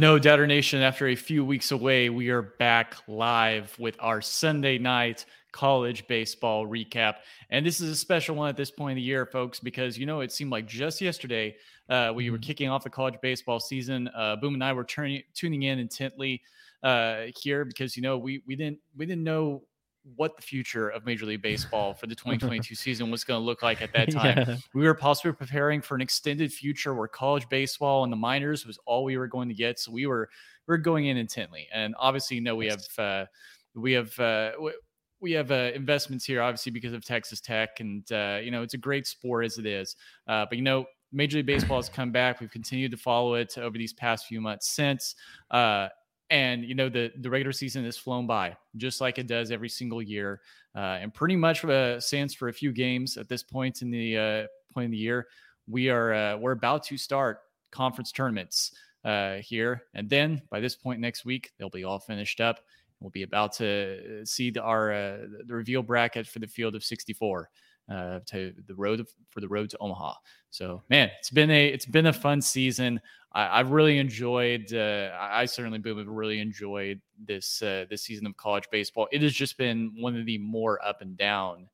No, Doubter Nation, after a few weeks away, we are back live with our Sunday night college baseball recap. And this is a special one at this point in the year, folks, because, you know, it seemed like just yesterday uh, we were mm-hmm. kicking off the college baseball season. Uh, Boom and I were turning, tuning in intently uh, here because, you know, we, we didn't we didn't know what the future of Major League Baseball for the 2022 season was going to look like at that time. Yeah. We were possibly preparing for an extended future where college baseball and the minors was all we were going to get. So we were we are going in intently, and obviously, you know, we have uh, we have. Uh, we have uh, investments here, obviously, because of Texas Tech, and uh, you know it's a great sport as it is. Uh, but you know, Major League Baseball has come back. We've continued to follow it over these past few months since. Uh, and you know the the regular season has flown by just like it does every single year, uh, and pretty much uh, stands for a few games at this point in the uh, point in the year. We are uh, we're about to start conference tournaments uh, here, and then by this point next week they'll be all finished up. We'll be about to see the, our uh, the reveal bracket for the field of 64 uh, to the road for the road to Omaha. So man, it's been a it's been a fun season. I, have really enjoyed. Uh, I certainly have really enjoyed this uh, this season of college baseball. It has just been one of the more up and down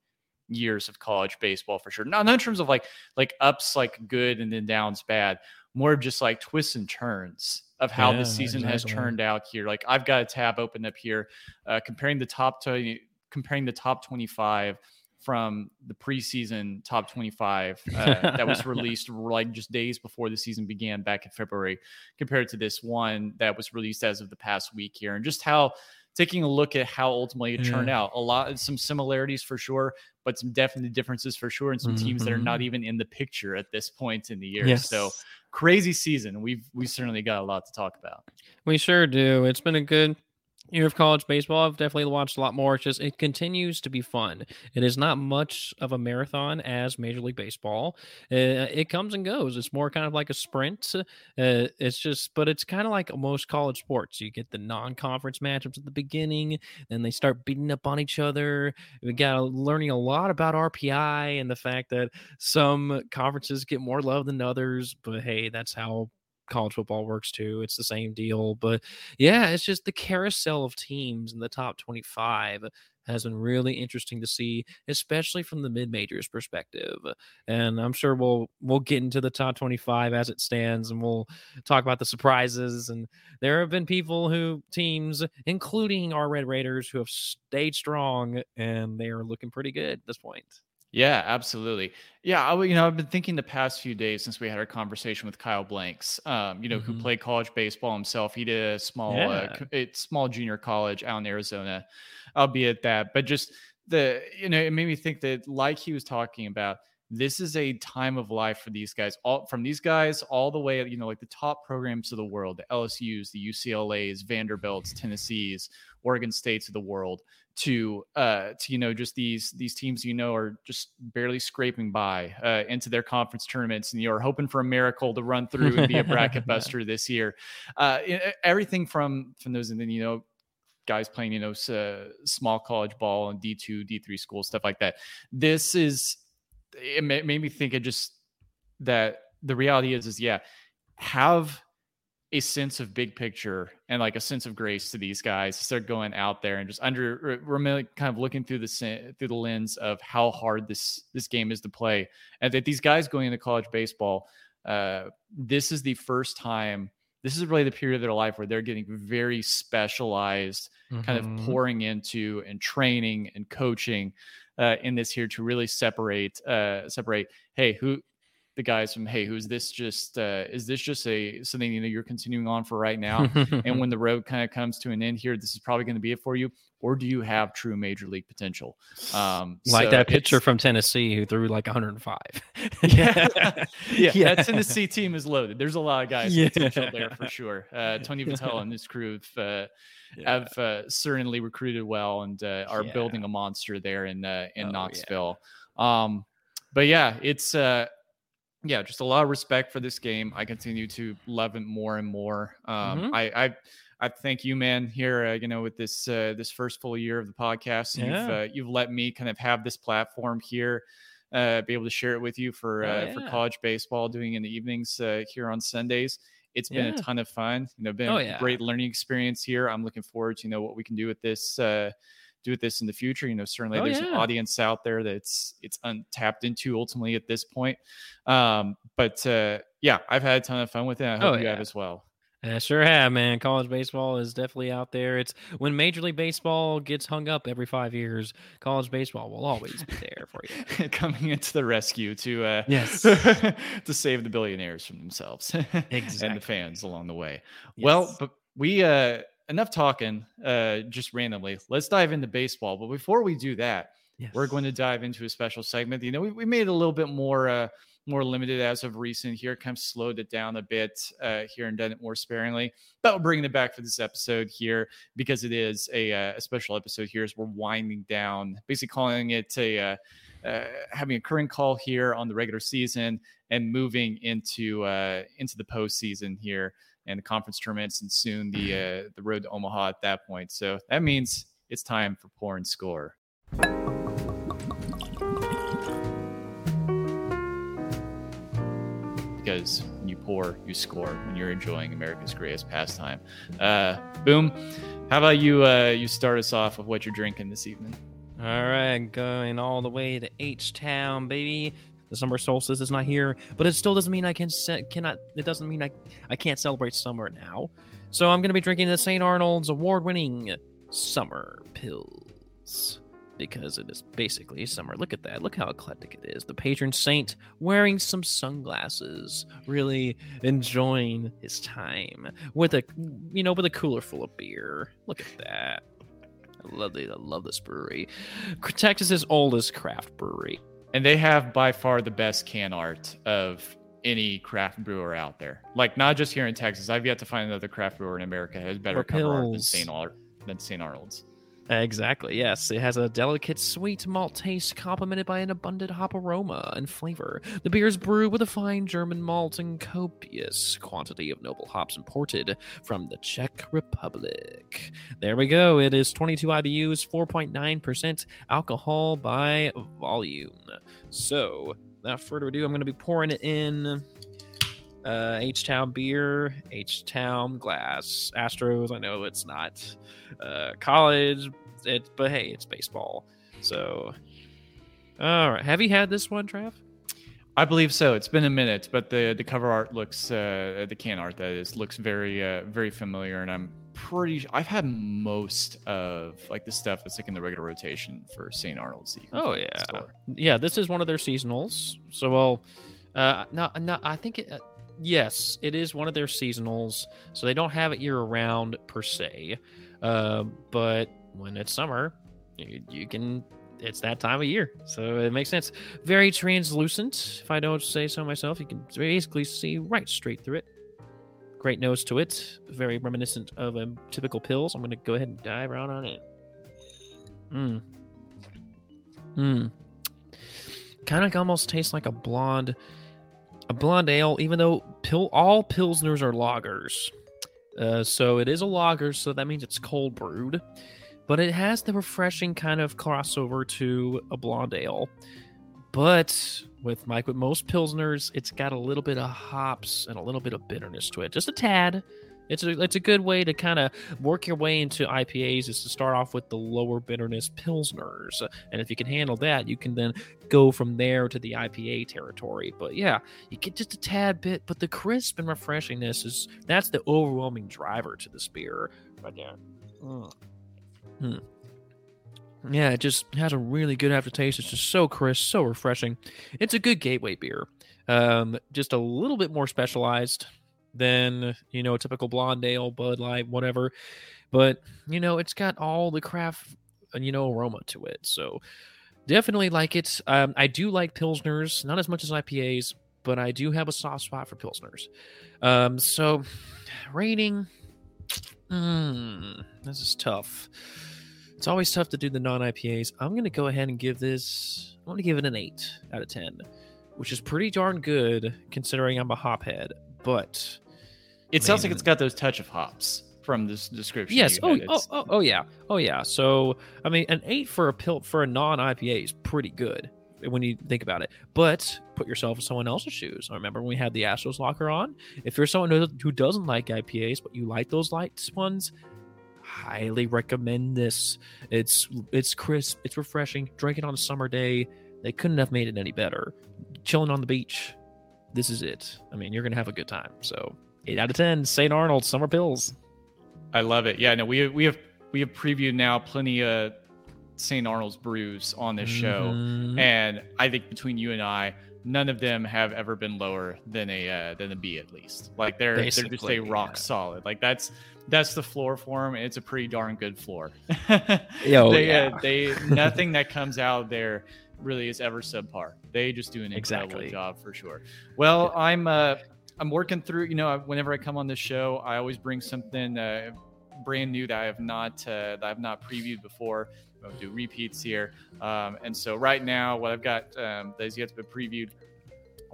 years of college baseball for sure. Not, not in terms of like like ups like good and then downs bad. More of just like twists and turns of how yeah, the season exactly. has turned out here. Like I've got a tab open up here, uh, comparing the top to comparing the top twenty five from the preseason top 25 uh, that was released like just days before the season began back in February compared to this one that was released as of the past week here and just how taking a look at how ultimately it turned yeah. out a lot some similarities for sure but some definite differences for sure and some mm-hmm. teams that are not mm-hmm. even in the picture at this point in the year yes. so crazy season we've we certainly got a lot to talk about we sure do it's been a good year of college baseball i've definitely watched a lot more. It's just it continues to be fun. It is not much of a marathon as major league baseball. Uh, it comes and goes. It's more kind of like a sprint. Uh, it's just but it's kind of like most college sports. You get the non-conference matchups at the beginning then they start beating up on each other. We got learning a lot about rpi and the fact that some conferences get more love than others but hey that's how college football works too. It's the same deal. But yeah, it's just the carousel of teams in the top 25 has been really interesting to see, especially from the mid majors perspective. And I'm sure we'll we'll get into the top 25 as it stands, and we'll talk about the surprises. And there have been people who teams, including our Red Raiders, who have stayed strong, and they are looking pretty good at this point. Yeah, absolutely. Yeah, I, you know, I've been thinking the past few days since we had our conversation with Kyle Blanks, um, you know, mm-hmm. who played college baseball himself. He did a small, uh, yeah. uh, small junior college out in Arizona, albeit that, but just the, you know, it made me think that, like he was talking about, this is a time of life for these guys all from these guys all the way you know like the top programs of the world the lsus the uclas vanderbilts tennessees oregon states of the world to uh to you know just these these teams you know are just barely scraping by uh into their conference tournaments and you're hoping for a miracle to run through and be a bracket buster this year. Uh everything from from those and then you know guys playing you know uh, small college ball and d2 d3 school stuff like that. This is it made me think of just that the reality is is yeah have a sense of big picture and like a sense of grace to these guys start going out there and just under we're kind of looking through the through the lens of how hard this this game is to play and that these guys going into college baseball uh, this is the first time this is really the period of their life where they're getting very specialized mm-hmm. kind of mm-hmm. pouring into and training and coaching uh, in this here to really separate uh, separate. Hey, who the guys from hey who's this just uh, is this just a something you know you're continuing on for right now? And when the road kind of comes to an end here this is probably going to be it for you. Or do you have true major league potential? Um, like so that pitcher from tennessee who threw like 105 yeah. yeah. yeah that tennessee team is loaded. There's a lot of guys yeah. potential there for sure. Uh, tony vitello and his crew have, uh, yeah. have uh, certainly recruited well and uh, are building a monster there in uh, in oh, knoxville. Um, but yeah it's uh yeah, just a lot of respect for this game. I continue to love it more and more. Um, mm-hmm. I, I, I thank you, man. Here, uh, you know, with this uh, this first full year of the podcast, yeah. you've uh, you've let me kind of have this platform here, uh, be able to share it with you for oh, uh, yeah. for college baseball, doing in the evenings uh, here on Sundays. It's been Yeah. a ton of fun. You know, been Oh, a great learning experience here. I'm looking forward to you know what we can do with this. Do with this in the future. You know, certainly Oh, there's an audience out there that's it's untapped into ultimately at this point. Um, but uh, yeah, I've had a ton of fun with it. I hope Oh, you have yeah. as well. I sure have, man. College baseball is definitely out there. It's when Major League Baseball gets hung up every five years, college baseball will always be there for you. Coming into the rescue to uh, Yes. to save the billionaires from themselves and the fans along the way. Well, but we uh enough talking uh just randomly. Let's dive into baseball. But before we do that, we're going to dive into a special segment. You know, we, we made it a little bit more uh more limited as of recent here, kind of slowed it down a bit uh here and done it more sparingly. But we're bringing it back for this episode here because it is a, uh, a special episode here as we're winding down, basically calling it a uh, uh, having a current call here on the regular season and moving into uh, into the postseason here and the conference tournaments and soon the uh, the road to Omaha at that point. So that means it's time for pour and score. Because when you pour, you score when you're enjoying America's greatest pastime. Uh, boom. How about you? Uh, you start us off with what you're drinking this evening. All right, going all the way to H Town, baby. The summer solstice is not here, but it still doesn't mean I can se- cannot. It doesn't mean I I can't celebrate summer now. So I'm gonna be drinking the St. Arnold's award-winning Summer Pils because it is basically summer. Look at that. Look how eclectic it is. The patron saint wearing some sunglasses, really enjoying his time with a you know with a cooler full of beer. Look at that. I love I love this brewery. Texas's oldest craft brewery. And they have by far the best can art of any craft brewer out there. Like not just here in Texas. I've yet to find another craft brewer in America who has better Or cover art than. St. Ar- than St. Arnold's. Exactly, yes. It has a delicate sweet malt taste complemented by an abundant hop aroma and flavor. The beer is brewed with a fine German malt and copious quantity of noble hops imported from the Czech Republic. There we go. It is 22 IBUs, 4.9% alcohol by volume. So, without further ado, I'm going to be pouring it in uh, H Town beer, H Town glass. Astros, I know it's not uh, college, it, but hey, it's baseball. So, all right. Have you had this one, Trav? I believe so. It's been a minute, but the the cover art looks uh, the can art that is looks very uh, very familiar, and I'm pretty. I've had most of like the stuff that's like in the regular rotation for St. Arnold's. that you can Oh, find in the yeah. store. Yeah, this is one of their seasonals. So, well, uh, no, no, I think it. Uh, yes, it is one of their seasonals. So they don't have it year round per se, uh, but when it's summer, you, you can. It's that time of year, so it makes sense. Very translucent, if I don't say so myself. You can basically see right straight through it. Great nose to it, very reminiscent of a typical pills. I'm going to go ahead and dive right on it. Mmm. Mmm kind of almost tastes like a blonde a blonde ale even though pill all pilsners are lagers uh, so it is a lager so that means it's cold brewed but it has the refreshing kind of crossover to a blonde ale but with Mike. with most pilsners it's got a little bit of hops and a little bit of bitterness to it just a tad it's a, it's a good way to kind of work your way into IPAs is to start off with the lower bitterness pilsners. And if you can handle that, you can then go from there to the IPA territory. But yeah, you get just a tad bit, but the crisp and refreshingness is that's the overwhelming driver to this beer right there. Mm. Mm. Yeah, it just has a really good aftertaste. It's just so crisp, so refreshing. It's a good gateway beer. Um, just a little bit more specialized than you know a typical blonde ale, Bud Light, whatever. But you know, it's got all the craft uh, you know aroma to it. So definitely like it. Um, I do like pilsners, not as much as IPAs, but I do have a soft spot for pilsners. Um, so rating, mm, this is tough. It's always tough to do the non IPAs. I'm gonna go ahead and give this. I'm gonna give it an eight out of ten, which is pretty darn good considering I'm a hophead. But It sounds like it's got those touch of hops from this description. Yes. Oh, oh, oh, oh, yeah. Oh, yeah. So, I mean, an eight for a pill for a non IPA is pretty good. when you think about it. But put yourself in someone else's shoes. I remember when we had the Astros locker on. If you're someone who, who doesn't like IPAs, but you like those light ones, highly recommend this. It's it's crisp, it's refreshing. Drink it on a summer day. They couldn't have made it any better. Chilling on the beach. This is it. I mean, you're gonna have a good time. So eight out of ten. St. Arnold Summer Pils. I love it. Yeah, no, we we have we have previewed now plenty of St. Arnold's brews on this show, Mhm. and I think between you and I, none of them have ever been lower than a uh, than a B at least. Like they're they're just a rock yeah. solid. Like that's that's the floor for them. It's a pretty darn good floor. Yo, they, yeah. uh, they nothing that comes out there really is ever subpar. They just do an incredible Exactly. job for sure. Well, I'm uh I'm working through. You know, whenever I come on this show, I always bring something uh, brand new that I have not uh, that I've not previewed before. I'll do repeats here, um, and so right now, what I've got um, that is yet to be previewed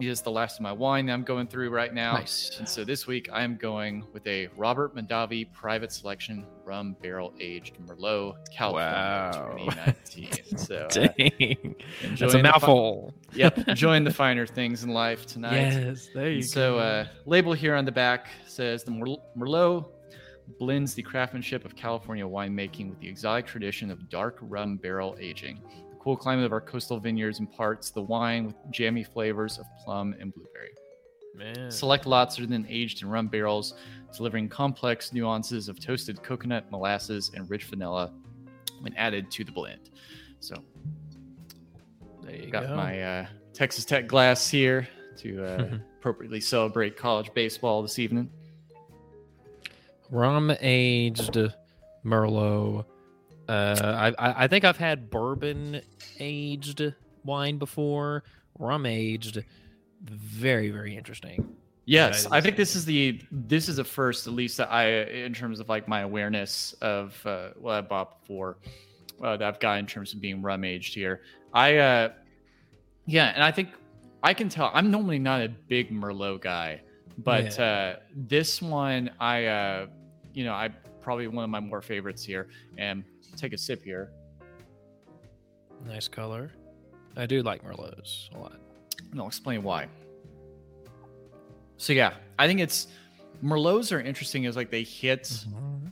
is the last of my wine that I'm going through right now. Nice. And so this week I am going with a Robert Mondavi Private Selection Rum Barrel Aged Merlot, California, Wow. 2019. So uh, Dang. enjoying That's a fi- mouthful. yep, enjoying the finer things in life tonight. Yes, there you And so, uh, label here on the back says the Merlot blends the craftsmanship of California winemaking with the exotic tradition of dark rum barrel aging. The cool climate of our coastal vineyards imparts the wine with jammy flavors of plum and blueberry. Man. Select lots are then aged in rum barrels, delivering complex nuances of toasted coconut, molasses, and rich vanilla when added to the blend. So, There you got go. my uh, Texas Tech glass here to uh, appropriately celebrate college baseball this evening. Rum aged Merlot. Uh, I, I I think I've had bourbon aged wine before. Rum aged, very very interesting. Yes, I think this is the this is the first, at least that I, in terms of like my awareness of uh, what I bought before, uh, that I've got in terms of being rum aged here. I, uh, yeah, and I think I can tell. I'm normally not a big Merlot guy, but uh, this one, I, uh, you know, I probably one of my more favorites here. And take a sip here. Nice color. I do like Merlots a lot. and I'll explain why. So yeah, I think it's Merlots are interesting as like they hit Mm-hmm.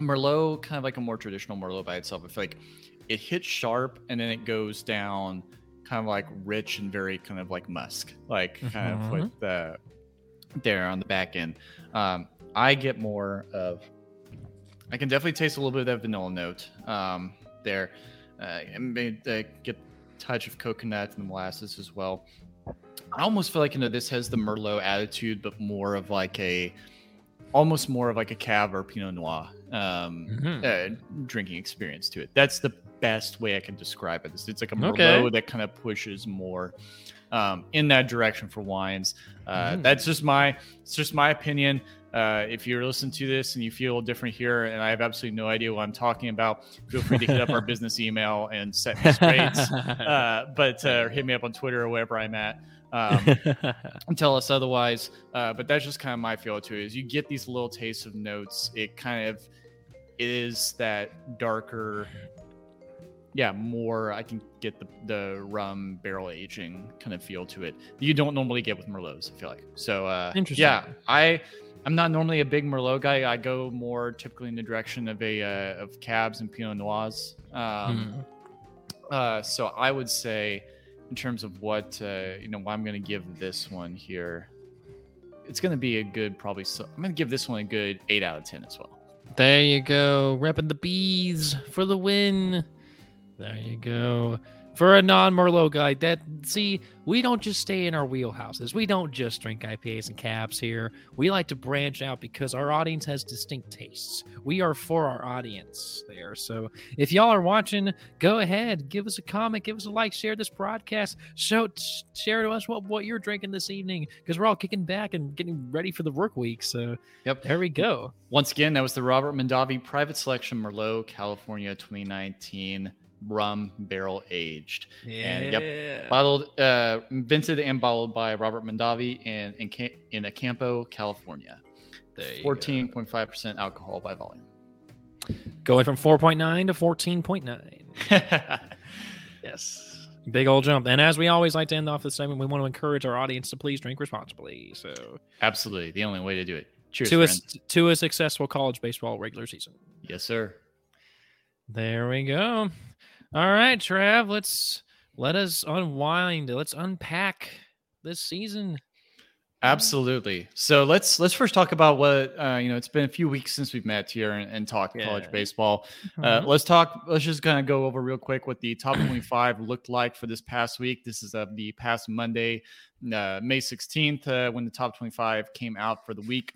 Merlot, kind of like a more traditional Merlot by itself. I feel like it hits sharp and then it goes down kind of like rich and very kind of like musk, like kind of Mhm. with the there on the back end. Um, I get more of, I can definitely taste a little bit of that vanilla note um, there. Uh, and may- uh, get touch of coconut and molasses as well. I almost feel like you know this has the Merlot attitude, but more of like a, almost more of like a Cab or Pinot Noir um, Mhm. uh, drinking experience to it. That's the best way I can describe it. It's, it's like a Merlot Okay. that kind of pushes more um, in that direction for wines. Uh, Mhm. That's just my, it's just my opinion. Uh, if you're listening to this and you feel different here, and I have absolutely no idea what I'm talking about, feel free to hit up our business email and set me straight. uh, but uh, hit me up on Twitter or wherever I'm at. Um, and tell us otherwise. Uh, but that's just kind of my feel to it. Is you get these little tastes of notes. It kind of is that darker, yeah, more. I can get the the rum barrel aging kind of feel to it. that You don't normally get with merlots. I feel like so. Uh, Interesting. Yeah, I. I'm not normally a big Merlot guy. I go more typically in the direction of a uh, of cabs and Pinot Noirs. Um, Mhm. uh, so I would say, in terms of what uh, you know, what I'm going to give this one here, it's going to be a good probably. So I'm going to give this one a good eight out of ten as well. There you go. Repping the bees for the win. There you go. For a non Merlot guy, that see, we don't just stay in our wheelhouses. We don't just drink IPAs and cabs here. We like to branch out because our audience has distinct tastes. We are for our audience there. So if y'all are watching, go ahead, give us a comment, give us a like, share this broadcast, show share to us what, what you're drinking this evening because we're all kicking back and getting ready for the work week. So Yep. there we go. Once again, that was the Robert Mondavi Private Selection Merlot California 2019 rum barrel aged. And, yep. Bottled, uh, invented and bottled by Robert Mondavi in in, in Acampo, California. There you go. 14.5% alcohol by volume. Going from 4.9 to 14.9. Yes. Big old jump. And as we always like to end off the segment, we want to encourage our audience to please drink responsibly. So, absolutely, the only way to do it. Cheers to a to a successful college baseball regular season. Yes, sir. There we go. All right, Trav. Let's let us unwind. Let's unpack this season. Absolutely. So let's let's first talk about what uh, you know. It's been a few weeks since we've met here and, and talked yeah. college baseball. Mm-hmm. Uh, let's talk. Let's just kind of go over real quick what the top twenty-five looked like for this past week. This is of the past Monday, uh, May sixteenth, uh, when the top twenty-five came out for the week.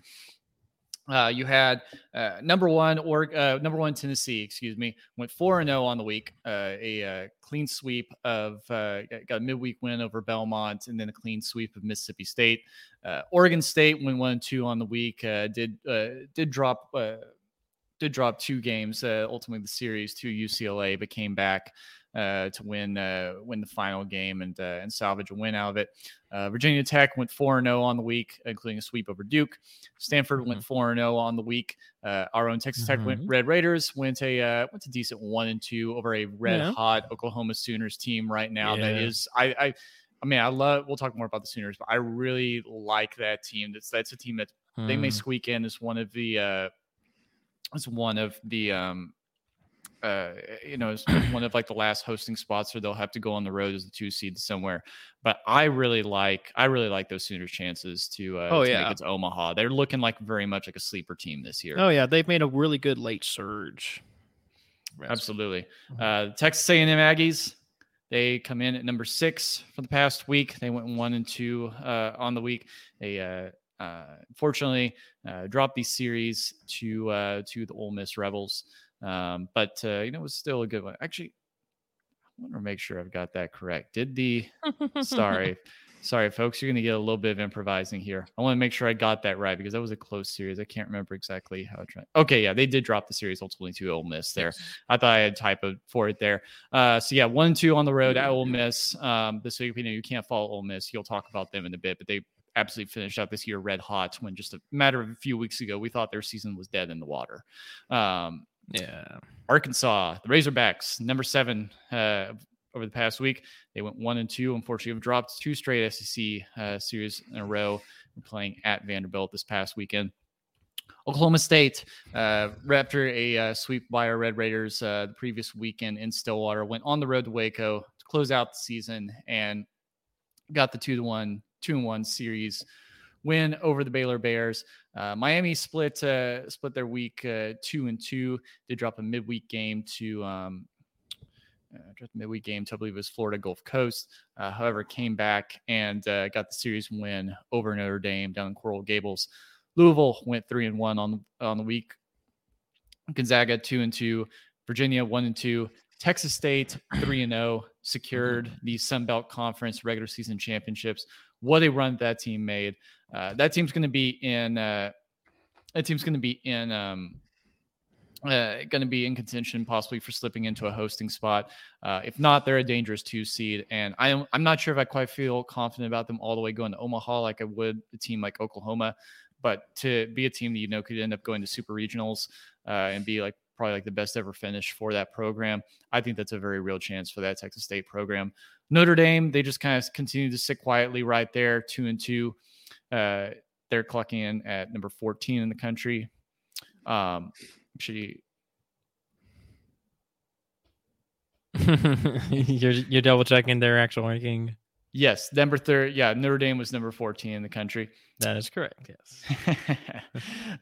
Uh, you had uh, number one or uh, number one Tennessee, excuse me, went four and zero oh on the week. Uh, a uh, clean sweep of uh, got a midweek win over Belmont, and then a clean sweep of Mississippi State. Oregon State went one two on the week. did did drop did drop two games. ultimately, the series to UCLA, but came back uh, to win uh, win the final game and uh, and salvage a win out of it. Uh, Virginia Tech went four and zero oh on the week, including a sweep over Duke. Stanford mm-hmm. went four and zero oh on the week. Uh, our own Texas Tech mm-hmm. went Red Raiders went a uh, went a decent one and two over a red yeah. hot Oklahoma Sooners team right now. Yeah. That is I. I I mean, I love. We'll talk more about the Sooners, but I really like that team. That's that's a team that mm. they may hmm. squeak in as one of the uh, as one of the um, uh, you know, it's one of like the last hosting spots where they'll have to go on the road as the two seed somewhere. But I really like, I really like those Sooners' chances to, uh, oh to yeah, make it to Omaha. They're looking like very much like a sleeper team this year. Oh yeah, they've made a really good late surge. Absolutely, mm-hmm. uh, Texas A&M Aggies. They come in at number six for the past week. They went one and two uh, on the week. They uh, uh, unfortunately uh, dropped these series to uh, to the Ole Miss Rebels. Um, but uh, you know, it was still a good one. Actually, I want to make sure I've got that correct. Did the sorry, sorry, folks, you're gonna get a little bit of improvising here. I want to make sure I got that right because that was a close series. I can't remember exactly how it. Okay, yeah, they did drop the series ultimately to Ole Miss there. I thought I had typo for it there. Uh, so yeah, one two on the road at Ole Miss. Um, this week, you know, you can't follow Ole Miss. You'll talk about them in a bit, but they absolutely finished out this year red hot when just a matter of a few weeks ago we thought their season was dead in the water. Um, yeah. Arkansas, the Razorbacks, number seven uh, over the past week. They went one and two. Unfortunately, have dropped two straight SEC uh, series in a row. playing at Vanderbilt this past weekend. Oklahoma State, uh, after a uh, sweep by our Red Raiders uh, the previous weekend in Stillwater, went on the road to Waco to close out the season and got the two to one, two and one series win over the Baylor Bears. Uh, Miami split uh, split their week uh, two and two. They drop a midweek game to um, uh, midweek game to I believe it was Florida Gulf Coast. Uh, however, came back and uh, got the series win over Notre Dame down in Coral Gables. Louisville went three and one on on the week. Gonzaga two and two. Virginia one and two. Texas State three and zero secured the Sun Belt Conference regular season championships. What a run that team made! Uh, that team's going to be in. Uh, that team's going to be in. Um, uh, going to be in contention possibly for slipping into a hosting spot. Uh, if not, they're a dangerous two seed, and I'm I'm not sure if I quite feel confident about them all the way going to Omaha like I would a team like Oklahoma. But to be a team that you know could end up going to super regionals uh, and be like probably like the best ever finish for that program, I think that's a very real chance for that Texas State program. Notre Dame, they just kind of continue to sit quietly right there, two and two. Uh, they're clocking in at number 14 in the country. Um, actually, you're you're double checking their actual ranking. Yes, number third. Yeah, Notre Dame was number 14 in the country. That is correct. Yes.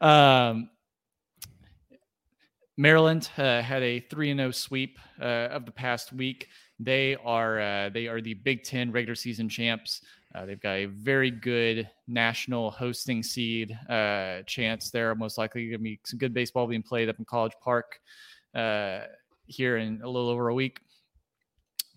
um, Maryland uh, had a three and zero oh sweep uh, of the past week. They are uh, they are the Big Ten regular season champs. Uh, they've got a very good national hosting seed uh, chance there. Most likely going to be some good baseball being played up in College Park uh, here in a little over a week.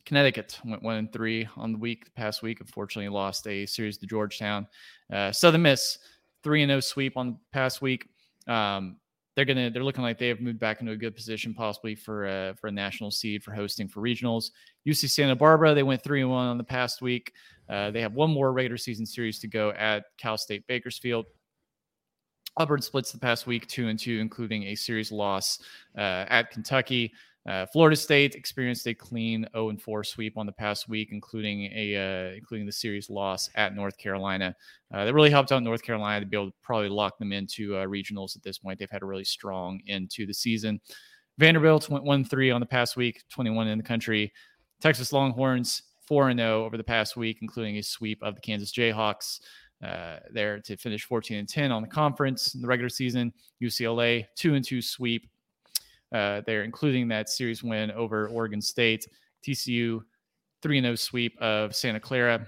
Connecticut went one and three on the week. The past week, unfortunately, lost a series to Georgetown. Uh, Southern Miss three and zero oh sweep on the past week. Um, they're gonna they're looking like they have moved back into a good position possibly for uh, for a national seed for hosting for regionals. UC Santa Barbara they went three and one on the past week. Uh, they have one more regular season series to go at Cal State Bakersfield. Auburn splits the past week two and two, including a series loss uh, at Kentucky. Uh, Florida State experienced a clean 0-4 sweep on the past week, including a uh, including the series loss at North Carolina. Uh, that really helped out North Carolina to be able to probably lock them into uh, regionals at this point. They've had a really strong end to the season. Vanderbilt went 1 3 on the past week, 21 in the country. Texas Longhorns 4 0 over the past week, including a sweep of the Kansas Jayhawks. Uh, there to finish 14 and 10 on the conference in the regular season. UCLA two and two sweep uh, there, including that series win over Oregon State. TCU three and zero sweep of Santa Clara.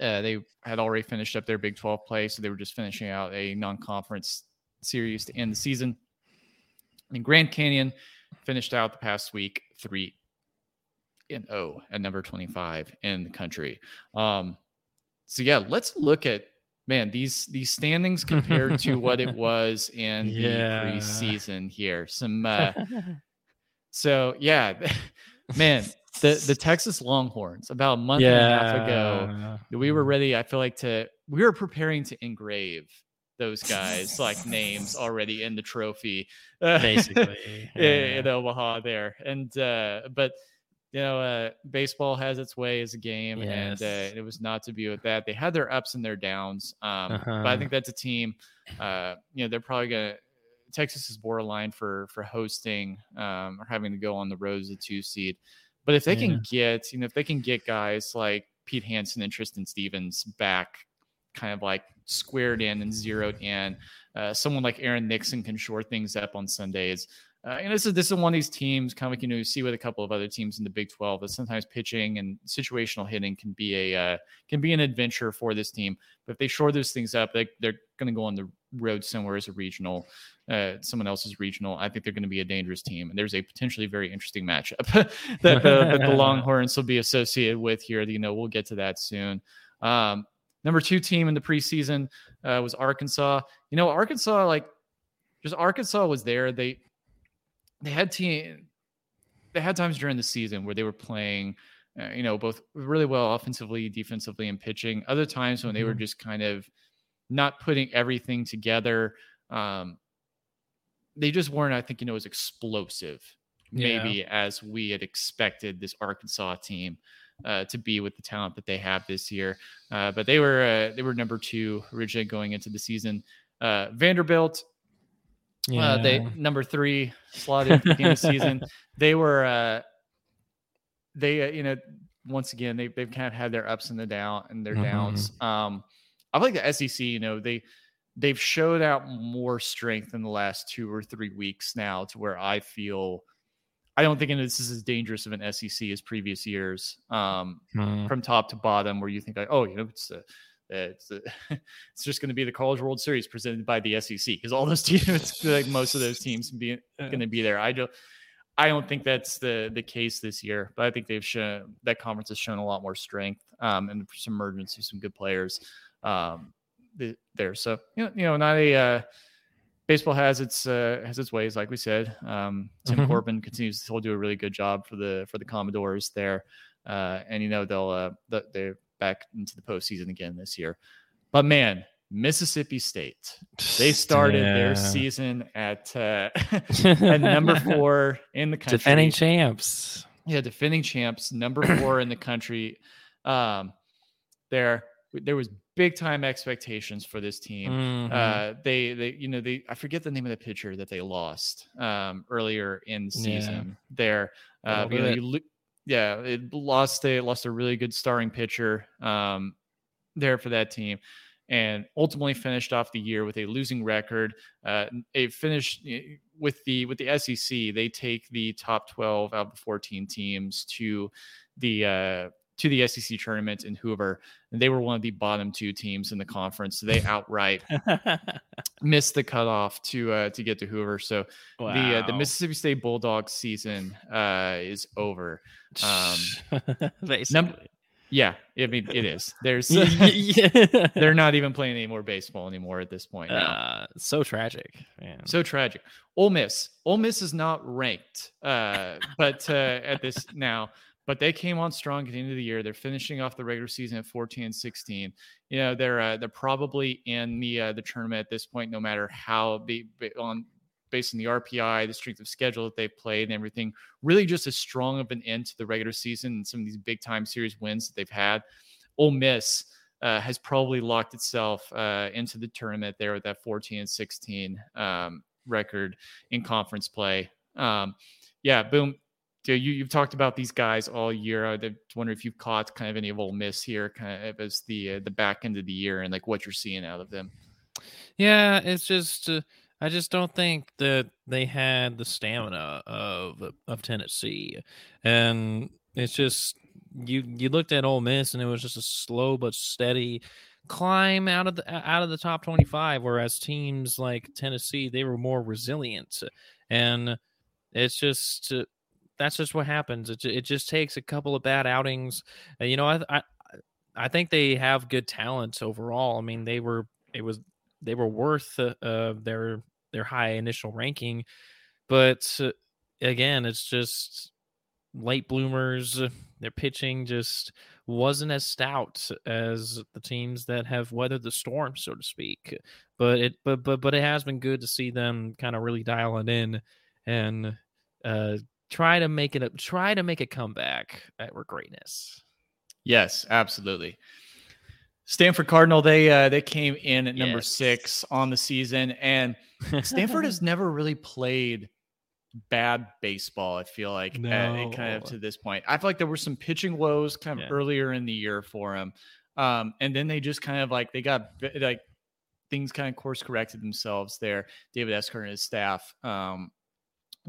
Uh, they had already finished up their Big 12 play, so they were just finishing out a non-conference series to end the season. And Grand Canyon finished out the past week three and O at number 25 in the country. Um, so yeah, let's look at man these these standings compared to what it was in yeah. the preseason here. Some uh, so yeah, man. The, the Texas Longhorns about a month yeah. and a half ago, we were ready. I feel like to we were preparing to engrave those guys like names already in the trophy basically yeah. in Omaha there and uh but you know, uh, baseball has its way as a game, yes. and uh, it was not to be with that. They had their ups and their downs, um, uh-huh. but I think that's a team. Uh, you know, they're probably gonna. Texas is borderline for for hosting um, or having to go on the road as a two seed, but if they yeah. can get, you know, if they can get guys like Pete Hansen and Tristan Stevens back, kind of like squared in and zeroed in, uh, someone like Aaron Nixon can shore things up on Sundays. Uh, and this is this is one of these teams, kind of like you know, you see with a couple of other teams in the Big Twelve that sometimes pitching and situational hitting can be a uh, can be an adventure for this team. But if they shore those things up, they, they're going to go on the road somewhere as a regional, uh, someone else's regional. I think they're going to be a dangerous team, and there's a potentially very interesting matchup that, the, that the Longhorns will be associated with here. You know, we'll get to that soon. Um, number two team in the preseason uh, was Arkansas. You know, Arkansas like just Arkansas was there. They they had team they had times during the season where they were playing uh, you know both really well offensively defensively and pitching other times when mm-hmm. they were mm-hmm. just kind of not putting everything together um they just weren't i think you know as explosive maybe yeah. as we had expected this arkansas team uh, to be with the talent that they have this year uh, but they were uh, they were number two originally going into the season uh, vanderbilt yeah. Uh, they number three slotted in the season. They were uh, they uh, you know once again they they've kind of had their ups and the down and their mm-hmm. downs. Um, I like the SEC. You know they they've showed out more strength in the last two or three weeks now to where I feel. I don't think this is as dangerous of an SEC as previous years, um, mm. from top to bottom, where you think like, oh, you know, it's a it's uh, it's just going to be the College World Series presented by the SEC because all those teams, like most of those teams, be going to be there. I don't, I don't think that's the the case this year, but I think they've shown that conference has shown a lot more strength um, and some emergence of some good players um, there. So you know, you know, not a uh, baseball has its uh, has its ways, like we said. Um, Tim mm-hmm. Corbin continues to do a really good job for the for the Commodores there, uh, and you know they'll uh, they back into the postseason again this year. But man, Mississippi State, they started yeah. their season at uh, at number four in the country. Defending champs. Yeah, defending champs, number four in the country. Um, there, there was big time expectations for this team. Mm-hmm. Uh, they, they, you know, they, I forget the name of the pitcher that they lost um, earlier in the season. Yeah. There, uh, you know, you, yeah, it lost a lost a really good starting pitcher um, there for that team, and ultimately finished off the year with a losing record. Uh, it finished eh, with the with the SEC. They take the top twelve out of the fourteen teams to the uh, to the SEC tournament in Hoover. And they were one of the bottom two teams in the conference. So they outright missed the cutoff to uh, to get to Hoover. So wow. the uh, the Mississippi State Bulldogs season uh, is over. Um, Basically. Num- yeah, I mean it is. There's they're not even playing any more baseball anymore at this point. Uh, so tragic, man. So tragic. Ole Miss. Ole Miss is not ranked, uh, but uh, at this now but they came on strong at the end of the year. They're finishing off the regular season at 14 and 16. You know, they're uh, they're probably in the uh, the tournament at this point, no matter how the on based on the RPI, the strength of schedule that they played, and everything. Really, just as strong of an end to the regular season and some of these big time series wins that they've had. Ole Miss uh, has probably locked itself uh, into the tournament there with that 14 and 16 um, record in conference play. Um, yeah, boom. You, you've talked about these guys all year. I wonder if you've caught kind of any of Ole Miss here, kind of as the uh, the back end of the year, and like what you're seeing out of them. Yeah, it's just uh, I just don't think that they had the stamina of of Tennessee, and it's just you you looked at Ole Miss and it was just a slow but steady climb out of the out of the top 25 whereas teams like Tennessee they were more resilient and it's just uh, that's just what happens it, it just takes a couple of bad outings And, you know I, I I think they have good talent overall I mean they were it was they were worth uh, their their high initial ranking but uh, again it's just late bloomers. Their pitching just wasn't as stout as the teams that have weathered the storm, so to speak. But it, but but but it has been good to see them kind of really dial it in and uh, try to make it a try to make a comeback at greatness. Yes, absolutely. Stanford Cardinal, they uh, they came in at number yes. six on the season, and Stanford has never really played bad baseball. I feel like no. at, kind of to this point. I feel like there were some pitching woes kind of yeah. earlier in the year for him, um, and then they just kind of like they got like things kind of course corrected themselves there. David Esquer and his staff. Um,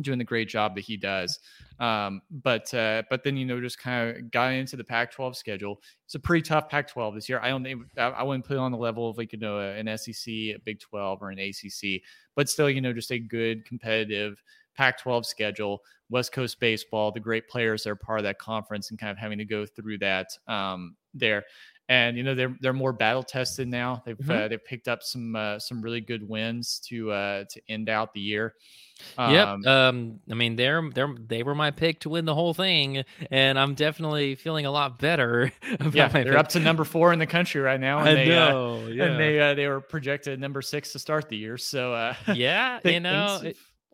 doing the great job that he does. Um, but uh, but then you know just kind of got into the Pac-12 schedule. It's a pretty tough Pac-12 this year. I don't I wouldn't put it on the level of like you know an SEC, a Big 12, or an ACC, but still you know just a good competitive Pac 12 schedule, West Coast baseball, the great players that are part of that conference, and kind of having to go through that um, there. And you know they're they're more battle tested now. They've mm-hmm. uh, they've picked up some uh, some really good wins to uh, to end out the year. Um, yep. Um, I mean, they're they're they were my pick to win the whole thing, and I'm definitely feeling a lot better. yeah, they're pick. up to number four in the country right now. And I they, uh, know. yeah. And they uh, they were projected number six to start the year. So uh, yeah, you know,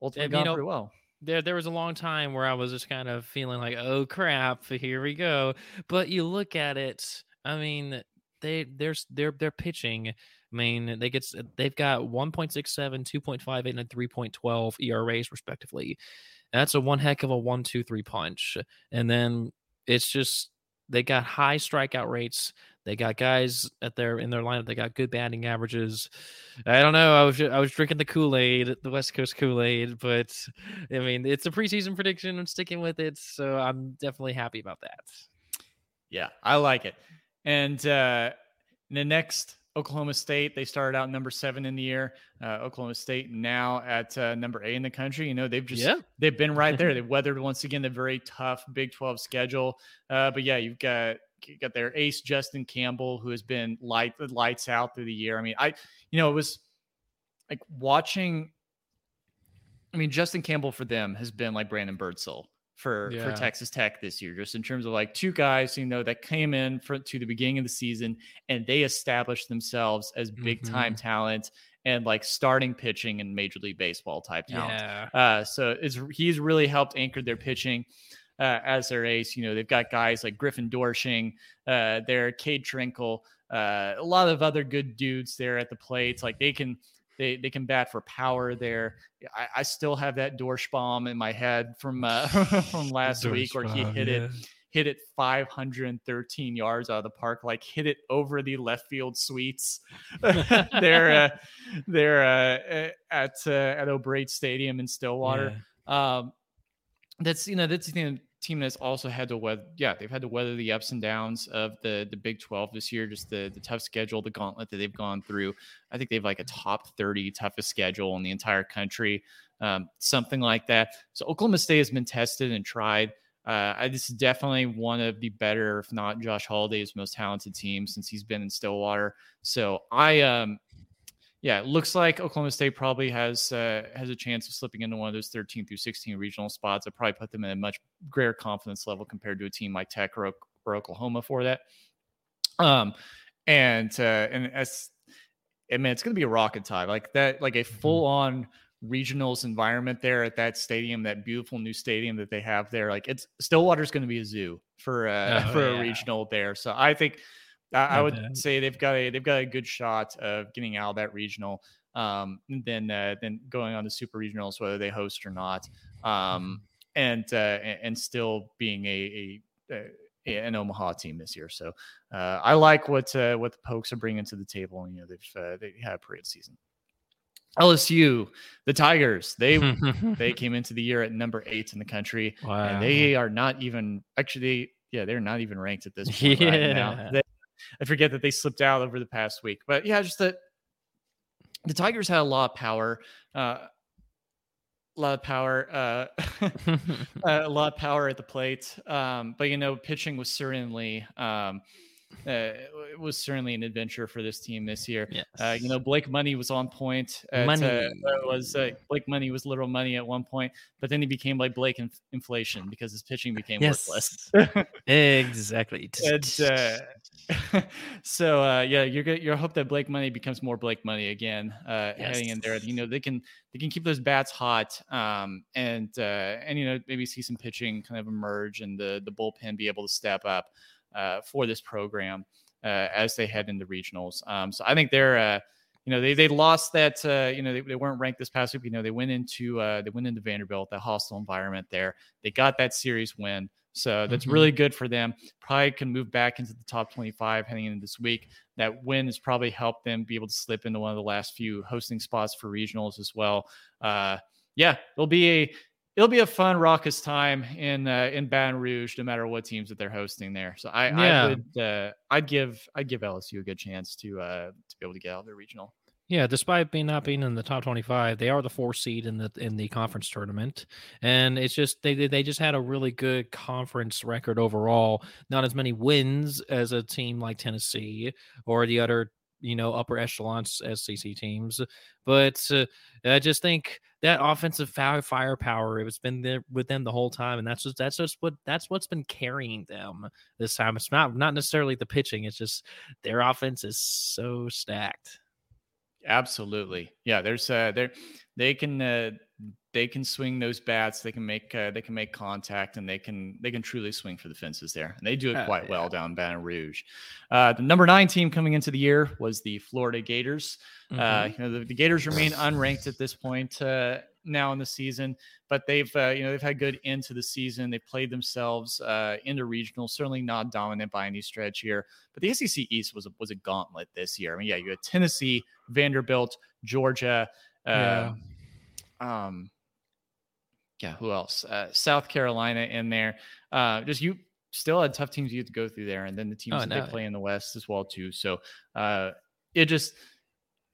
ultimately gone you know, pretty well. There, there was a long time where I was just kind of feeling like, oh crap, here we go. But you look at it, I mean, they there's they're they're pitching. I mean, they get they've got 1.67, 2.58, and 3.12 ERAs respectively. That's a one heck of a one two three punch. And then it's just they got high strikeout rates. They got guys at their in their lineup. They got good batting averages. I don't know. I was I was drinking the Kool Aid, the West Coast Kool Aid, but I mean it's a preseason prediction. I'm sticking with it, so I'm definitely happy about that. Yeah, I like it. And uh, the next Oklahoma State, they started out number seven in the year. Uh, Oklahoma State now at uh, number eight in the country. You know, they've just yeah. they've been right there. they've weathered once again the very tough Big Twelve schedule. Uh, but yeah, you've got you got their ace Justin Campbell, who has been light lights out through the year. I mean, I you know it was like watching. I mean, Justin Campbell for them has been like Brandon Birdsell for yeah. for Texas Tech this year, just in terms of like two guys you know that came in for, to the beginning of the season and they established themselves as big time mm-hmm. talent and like starting pitching in Major League Baseball type talent. Yeah. Uh, so it's he's really helped anchor their pitching. Uh, as their ace, you know they've got guys like Griffin Doersching, uh, there, Cade Trinkle, uh, a lot of other good dudes there at the plates. Like they can they they can bat for power there. I, I still have that Dorsch bomb in my head from uh, from last week where he hit yeah. it hit it 513 yards out of the park, like hit it over the left field suites. they're uh, they're uh, at uh, at O'Brate Stadium in Stillwater. Yeah. Um, that's you know that's you know team that's also had to weather yeah they've had to weather the ups and downs of the the big 12 this year just the the tough schedule the gauntlet that they've gone through. I think they've like a top 30 toughest schedule in the entire country um, something like that. So oklahoma state has been tested and tried. Uh, I, this is definitely one of the better, if not Josh Holliday's most talented team since he's been in Stillwater. So I um yeah, it looks like Oklahoma State probably has uh, has a chance of slipping into one of those 13 through 16 regional spots. I probably put them in a much greater confidence level compared to a team like Tech or, or Oklahoma for that. Um, and uh, and as I mean, it's going to be a rocket time like that, like a mm-hmm. full on regionals environment there at that stadium, that beautiful new stadium that they have there. Like it's Stillwater's going to be a zoo for uh, oh, for yeah. a regional there. So I think I, I would bad. say they've got a they've got a good shot of getting out of that regional. Um, and then uh, then going on the super regionals, whether they host or not, um, and uh, and still being a, a, a an Omaha team this year. So uh, I like what uh, what the Pokes are bringing to the table. You know they've uh, they had a pretty good season. LSU, the Tigers, they they came into the year at number eight in the country, wow. and they are not even actually. Yeah, they're not even ranked at this point yeah. right now. They, I forget that they slipped out over the past week, but yeah, just that the Tigers had a lot of power. Uh, a lot of power, uh, a lot of power at the plate. Um, but you know, pitching was certainly um, uh, it was certainly an adventure for this team this year. Yes. Uh, you know, Blake Money was on point. At, money uh, was uh, Blake Money was literal money at one point, but then he became like Blake inf- inflation because his pitching became yes. worthless. exactly. and, uh, so uh, yeah, you're good. You hope that Blake Money becomes more Blake Money again, yes. heading in there. You know, they can they can keep those bats hot, um, and and you know maybe see some pitching kind of emerge, and the the bullpen be able to step up uh, for this program uh, as they head into regionals. Um, so I think they're, uh, you know, they they lost that, uh, you know, they, they, weren't ranked this past week. You know, they went into uh, they went into Vanderbilt, that hostile environment there. They got that series win. So that's mm-hmm. really good for them. Probably can move back into the top 25 heading into this week. That win has probably helped them be able to slip into one of the last few hosting spots for regionals as well. Uh, yeah, it'll be a it'll be a fun, raucous time in uh, in Baton Rouge, no matter what teams that they're hosting there. So I, yeah. I would uh, I'd give I'd give LSU a good chance to uh, to be able to get out of their regional. Yeah, despite being not being in the top twenty-five, they are the fourth seed in the in the conference tournament, and it's just they they just had a really good conference record overall. Not as many wins as a team like Tennessee or the other you know upper echelon SEC teams, but uh, I just think that offensive fire firepower it has been there with them the whole time, and that's just that's just what that's what's been carrying them this time. It's not not necessarily the pitching; it's just their offense is so stacked. Absolutely, yeah. There's uh, there they can uh, they can swing those bats. They can make uh, they can make contact, and they can they can truly swing for the fences there. And they do it quite yeah. well down Baton Rouge. Uh, the number nine team coming into the year was the Florida Gators. Uh, mm-hmm. Uh, you know the, the, Gators remain unranked at this point uh, now in the season, but they've uh, you know they've had good into the season. They played themselves uh, into regional, certainly not dominant by any stretch here. But the SEC East was a, was a gauntlet this year. I mean, yeah, you had Tennessee, Vanderbilt, Georgia. Yeah. Um, yeah, who else? Uh, South Carolina in there. Uh, just you still had tough teams you had to go through there, and then the teams oh, that no. they play in the West as well too. So uh, it just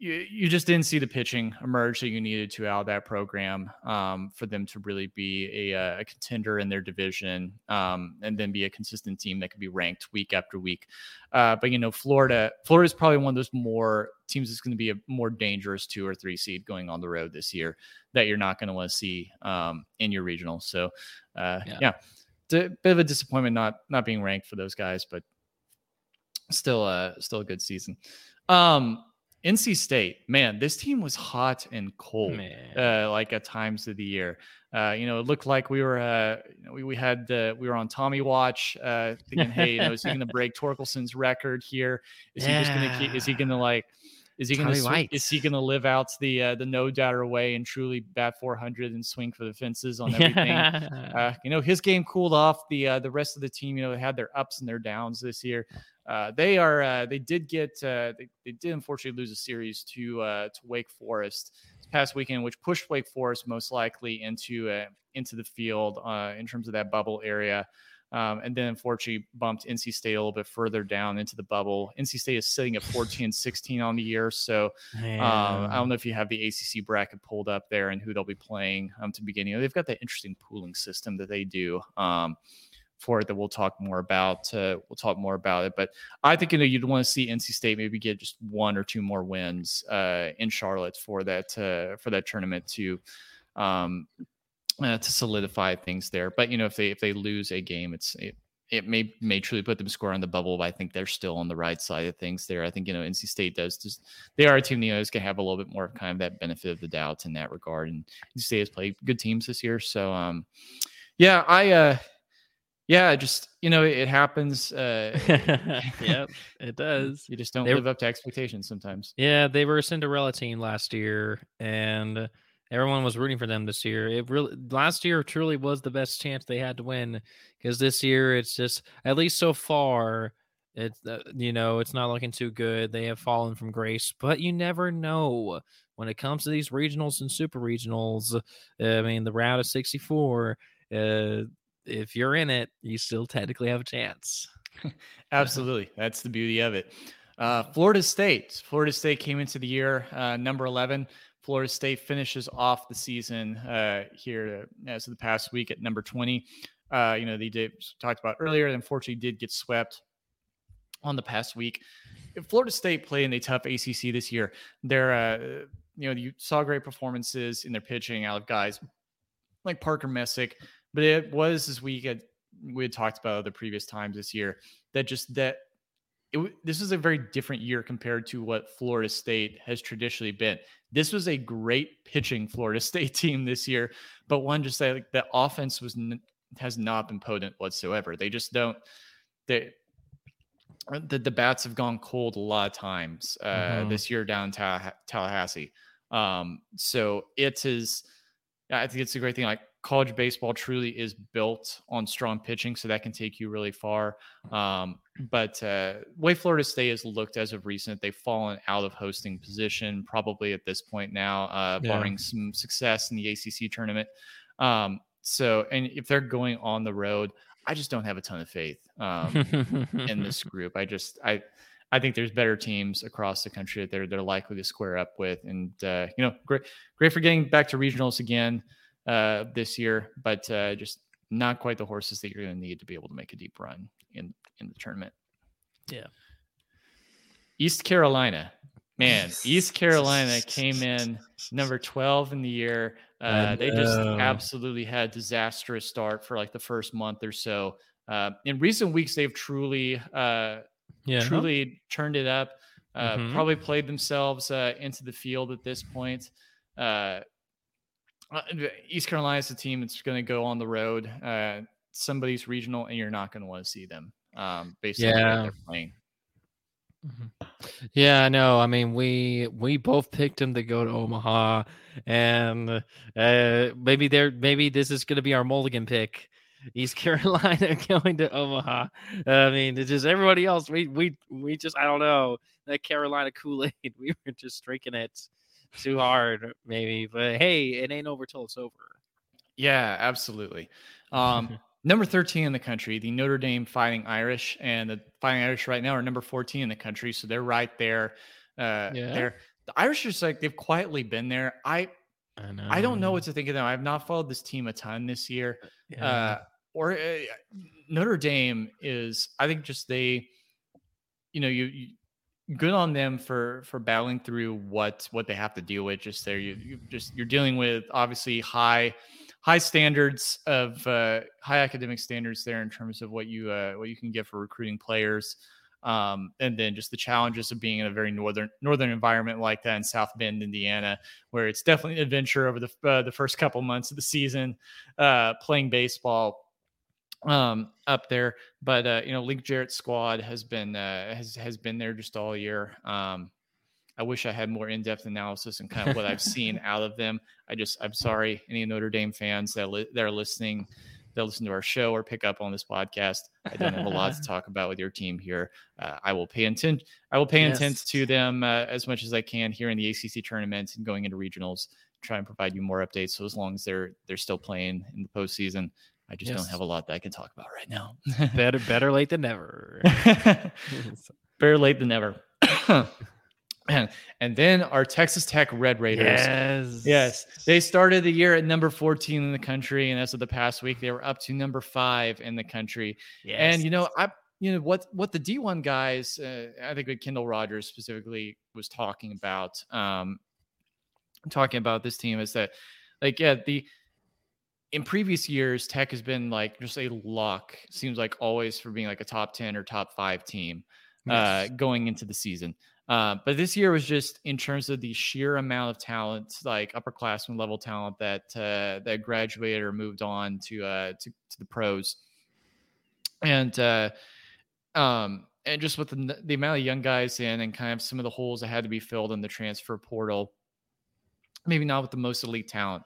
you, you just didn't see the pitching emerge that you needed to out of that program um, for them to really be a, uh, a contender in their division um, and then be a consistent team that could be ranked week after week. Uh, but you know, Florida, Florida is probably one of those more teams that's going to be a more dangerous two or three seed going on the road this year that you're not going to want to see um, in your regional. So uh, yeah. yeah. it's a bit of a disappointment not not being ranked for those guys, but still, uh, still a good season. Um, NC State, man, this team was hot and cold, uh, like at times of the year. Uh, you know, it looked like we were, uh, you know, we, we had, we were on Tommy watch, uh, thinking, hey, you know, is he going to break Torkelson's record here? Is yeah. he just going to keep, is he going to like, is he going to, is he going to live out the, uh, the no doubter way and truly bat 400 and swing for the fences on everything? uh, you know, his game cooled off. The, uh, the rest of the team, you know, had their ups and their downs this year. Uh, they are uh, they did get uh, they, they did unfortunately lose a series to uh, to Wake Forest this past weekend, which pushed Wake Forest most likely into uh, into the field uh, in terms of that bubble area. Um, and then unfortunately bumped NC State a little bit further down into the bubble. NC State is sitting at 14 16 on the year. So um, I don't know if you have the ACC bracket pulled up there and who they'll be playing um, to begin. You know, they've got that interesting pooling system that they do. Um, for it that we'll talk more about. Uh, we'll talk more about it. But I think you know you'd want to see NC State maybe get just one or two more wins uh, in Charlotte for that uh, for that tournament to um, uh, to solidify things there. But you know if they if they lose a game, it's it, it may may truly put them score on the bubble, but I think they're still on the right side of things there. I think you know NC State does just they are a team you know is gonna have a little bit more of kind of that benefit of the doubt in that regard, and NC State has played good teams this year, so um, yeah, I uh, yeah, just you know it, it happens. Uh, yep, it does. You just don't They- live up to expectations sometimes. Yeah, they were a Cinderella team last year, and everyone was rooting for them this year. It really last year truly was the best chance they had to win because this year it's just at least so far it's uh, you know it's not looking too good. They have fallen from grace, but you never know when it comes to these regionals and super regionals. I mean, the round of sixty four. Uh, if you're in it, you still technically have a chance. Absolutely. That's the beauty of it. Uh, Florida State. Florida State came into the year uh, number 11. Florida State finishes off the season uh, here as of the past week at number 20. Uh, you know, they did talked about earlier, and unfortunately did get swept on the past week. If Florida State played in a tough ACC this year. They're, uh, you know, you saw great performances in their pitching out of guys like Parker Messick, but it was as we had we had talked about the previous times this year that just that it, this is a very different year compared to what Florida State has traditionally been. This was a great pitching Florida State team this year, but one just say like the offense was n- has not been potent whatsoever. They just don't they the, the bats have gone cold a lot of times uh, Mhm. this year down Tallahassee. Um, so it is, I think it's a great thing. Like college baseball truly is built on strong pitching, so that can take you really far. Um, but uh, way Florida State has looked as of recent, they've fallen out of hosting position probably at this point now, uh, Yeah. barring some success in the ACC tournament. Um, so, and if they're going on the road, I just don't have a ton of faith um, in this group. I just, I, I think there's better teams across the country that they're they're likely to square up with, and uh, you know, great, great for getting back to regionals again uh, this year, but uh, just not quite the horses that you're going to need to be able to make a deep run in in the tournament. Yeah. East Carolina, man, East Carolina came in number 12 in the year. Uh, they just absolutely had a disastrous start for like the first month or so. Uh, in recent weeks, they've truly, uh, yeah. truly turned it up. Uh, Mhm. Probably played themselves uh, into the field at this point. Uh, uh, East Carolina's a team that's going to go on the road. Uh, somebody's regional, and you're not going to want to see them um, based on the way Yeah. they're playing. Yeah, I know. I mean, we we both picked him to go to Omaha, and uh, maybe there, maybe this is going to be our mulligan pick. East Carolina going to Omaha. I mean, it's just everybody else. We we we just I don't know that Carolina Kool Aid. We were just drinking it too hard, maybe. But hey, it ain't over till it's over. Yeah, absolutely. Um, number 13 in the country, the Notre Dame Fighting Irish, and the Fighting Irish right now are number 14 in the country, so they're right there. Uh, Yeah. They're the Irish just like they've quietly been there. I I know. I don't know what to think of them. I've not followed this team a ton this year. Yeah. Uh, or uh, Notre Dame is, I think, just they, you know, you, you good on them for for battling through what what they have to deal with. Just there, you, you just you're dealing with obviously high high standards of uh, high academic standards there in terms of what you uh, what you can get for recruiting players. Um, and then just the challenges of being in a very northern northern environment like that in South Bend, Indiana, where it's definitely an adventure over the uh, the first couple months of the season, uh, playing baseball um, up there. But uh, you know, Link Jarrett's squad has been uh, has has been there just all year. Um, I wish I had more in depth analysis and kind of what I've seen out of them. I just I'm sorry, any Notre Dame fans that li- that are listening. That listen to our show or pick up on this podcast. I don't have a lot to talk about with your team here. Uh, I will pay intent. I will pay intent to them uh, as much as I can here in the ACC tournament and going into regionals. Try and provide you more updates. So as long as they're they're still playing in the postseason, I just don't have a lot that I can talk about right now. better better late than never. Better late than never. and, and then our Texas Tech Red Raiders. yes. Yes, they started the year at number 14 in the country, and as of the past week, they were up to number five in the country. And you know, I you know what what the D1 guys, uh, I think what Kendall Rogers specifically was talking about, um, talking about this team is that like yeah the in previous years, Tech has been like just a lock, Seems like always for being like a top ten or top five team uh, going into the season. Uh, but this year was just in terms of the sheer amount of talent, like upperclassmen level talent that uh, that graduated or moved on to uh, to, to the pros, and uh, um, and just with the, the amount of young guys in and kind of some of the holes that had to be filled in the transfer portal, maybe not with the most elite talent.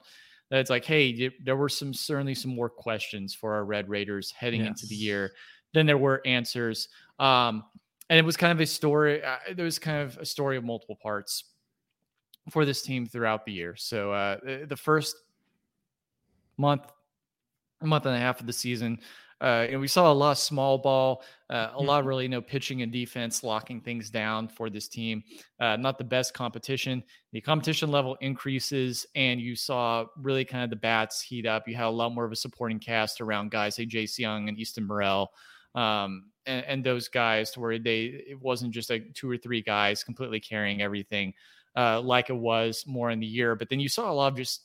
That it's like, hey, there were some certainly some more questions for our Red Raiders heading yes. into the year than there were answers. Um, and it was kind of a story. Uh, there was kind of a story of multiple parts for this team throughout the year. So uh, the first month, a month and a half of the season, uh, and we saw a lot of small ball, uh, a lot of mm-hmm. really you know pitching and defense locking things down for this team. Uh, not the best competition. The competition level increases, and you saw really kind of the bats heat up. You had a lot more of a supporting cast around guys like Jace Jung and Easton Morrell. Um, and, and, those guys to where they it wasn't just like two or three guys completely carrying everything uh, like it was more in the year. But then you saw a lot of just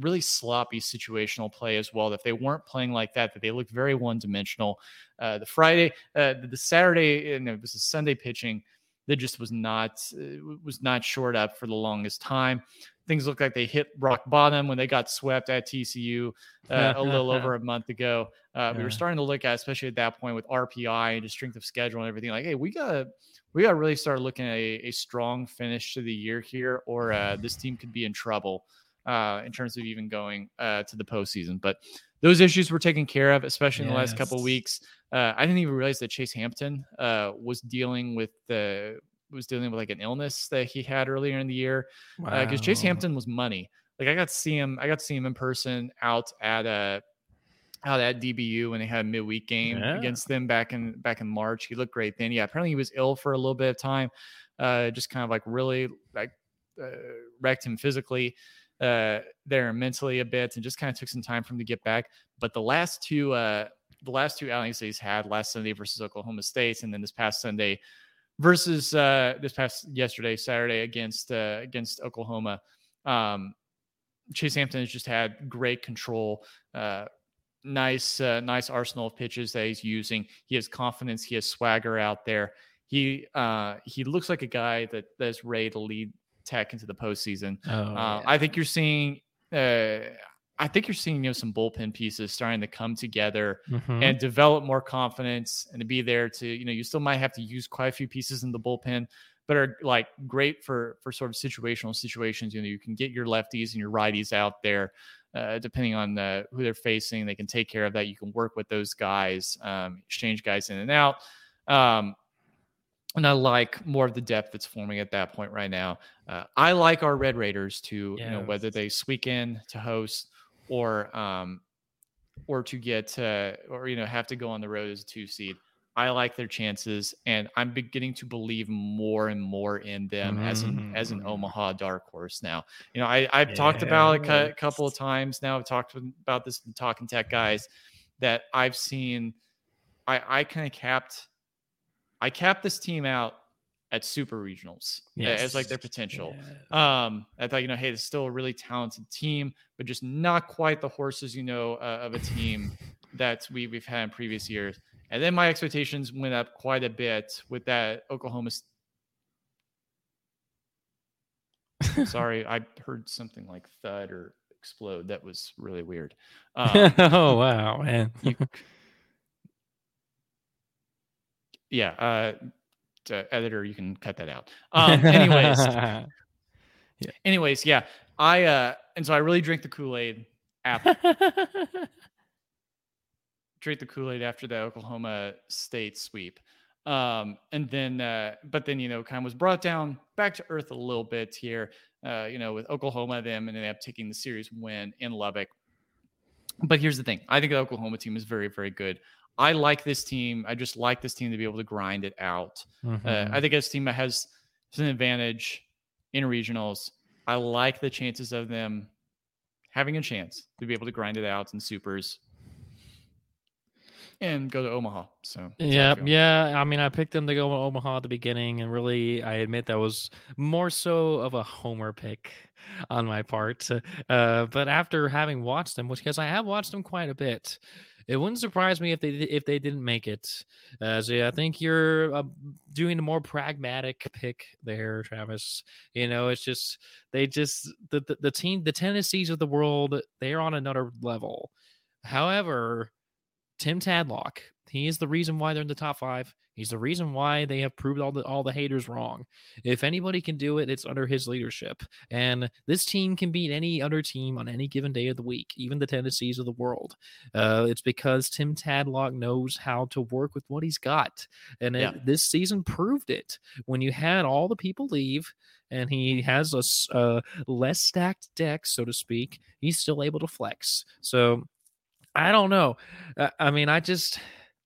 really sloppy situational play as well. That they weren't playing like that, that they looked very one dimensional. Uh, the Friday, uh, the Saturday, and it was a Sunday pitching that just was not uh, was not short up for the longest time things look like they hit rock bottom when they got swept at TCU uh, a little over a month ago. Uh, yeah. We were starting to look at, especially at that point with RPI and just strength of schedule and everything. Like, hey, we got we got to really start looking at a, a, strong finish to the year here, or uh, this team could be in trouble uh, in terms of even going uh, to the postseason. But those issues were taken care of, especially in yes. the last couple weeks. Uh, I didn't even realize that Chase Hampton was dealing with the was dealing with like an illness that he had earlier in the year. Because wow. uh, Chase Hampton was money. Like I got to see him. I got to see him in person out at a uh, out at DBU when they had a midweek game yeah. against them back in back in March. He looked great then. Yeah, apparently he was ill for a little bit of time. Uh, just kind of like really like uh, wrecked him physically uh, there mentally a bit, and just kind of took some time for him to get back. But the last two uh, the last two outings that he's had last Sunday versus Oklahoma State, and then this past Sunday versus uh, this past yesterday, Saturday against uh, against Oklahoma. Um, Chase Hampton has just had great control. Uh, nice, uh, nice arsenal of pitches that he's using. He has confidence. He has swagger out there. He uh, he looks like a guy that that's ready to lead Tech into the postseason. Oh, uh, yeah. I think you're seeing. Uh, I think you're seeing you know some bullpen pieces starting to come together mm-hmm. and develop more confidence and to be there to you know you still might have to use quite a few pieces in the bullpen but are like great for for sort of situational situations you know you can get your lefties and your righties out there uh, depending on the, who they're facing they can take care of that you can work with those guys um, exchange guys in and out um, and I like more of the depth that's forming at that point right now. Uh, I like our Red Raiders to, yes. you know, whether they squeak in to host or um, or to get uh, or you know have to go on the road as a two seed. I like their chances, and I'm beginning to believe more and more in them mm-hmm. as an as an mm-hmm. Omaha dark horse. Now, you know, I I've yeah. talked about it a couple of times now. I've talked about this talking tech guys that I've seen. I I kind of capped. I capped this team out at super regionals yes. as like their potential. Yeah. Um, I thought, you know, hey, it's still a really talented team, but just not quite the horses, you know, uh, of a team that we, we've had in previous years. And then my expectations went up quite a bit with that Oklahoma. Sorry, I heard something like thud or explode. That was really weird. Um, oh wow, man! you, yeah, uh, editor, you can cut that out. Um, anyways, yeah. anyways, yeah, I uh, and so I really drink the Kool Aid after drink the Kool Aid after the Oklahoma State sweep. Um, and then, uh, but then, you know, kind of was brought down back to earth a little bit here, uh, you know, with Oklahoma, them and they up taking the series win in Lubbock. But here's the thing I think the Oklahoma team is very, very good. I like this team. I just like this team to be able to grind it out. Mm-hmm. Uh, I think this team has, has an advantage in regionals. I like the chances of them having a chance to be able to grind it out in supers and go to Omaha. So yeah, yeah. I mean, I picked them to go to Omaha at the beginning, and really, I admit that was more so of a homer pick on my part. Uh, but after having watched them, which because I have watched them quite a bit, it wouldn't surprise me if they if they didn't make it. Uh, so yeah, I think you're uh, doing a more pragmatic pick there, Travis. You know, it's just they just the, the the team, the Tennessees of the world, they're on another level. However, Tim Tadlock, he is the reason why they're in the top five. He's the reason why they have proved all the all the haters wrong. If anybody can do it, it's under his leadership. And this team can beat any other team on any given day of the week, even the Tennessees of the world. Uh, it's because Tim Tadlock knows how to work with what he's got, and yeah. it, this season proved it. When you had all the people leave, and he has a uh, less stacked deck, so to speak, he's still able to flex. So I don't know. Uh, I mean, I just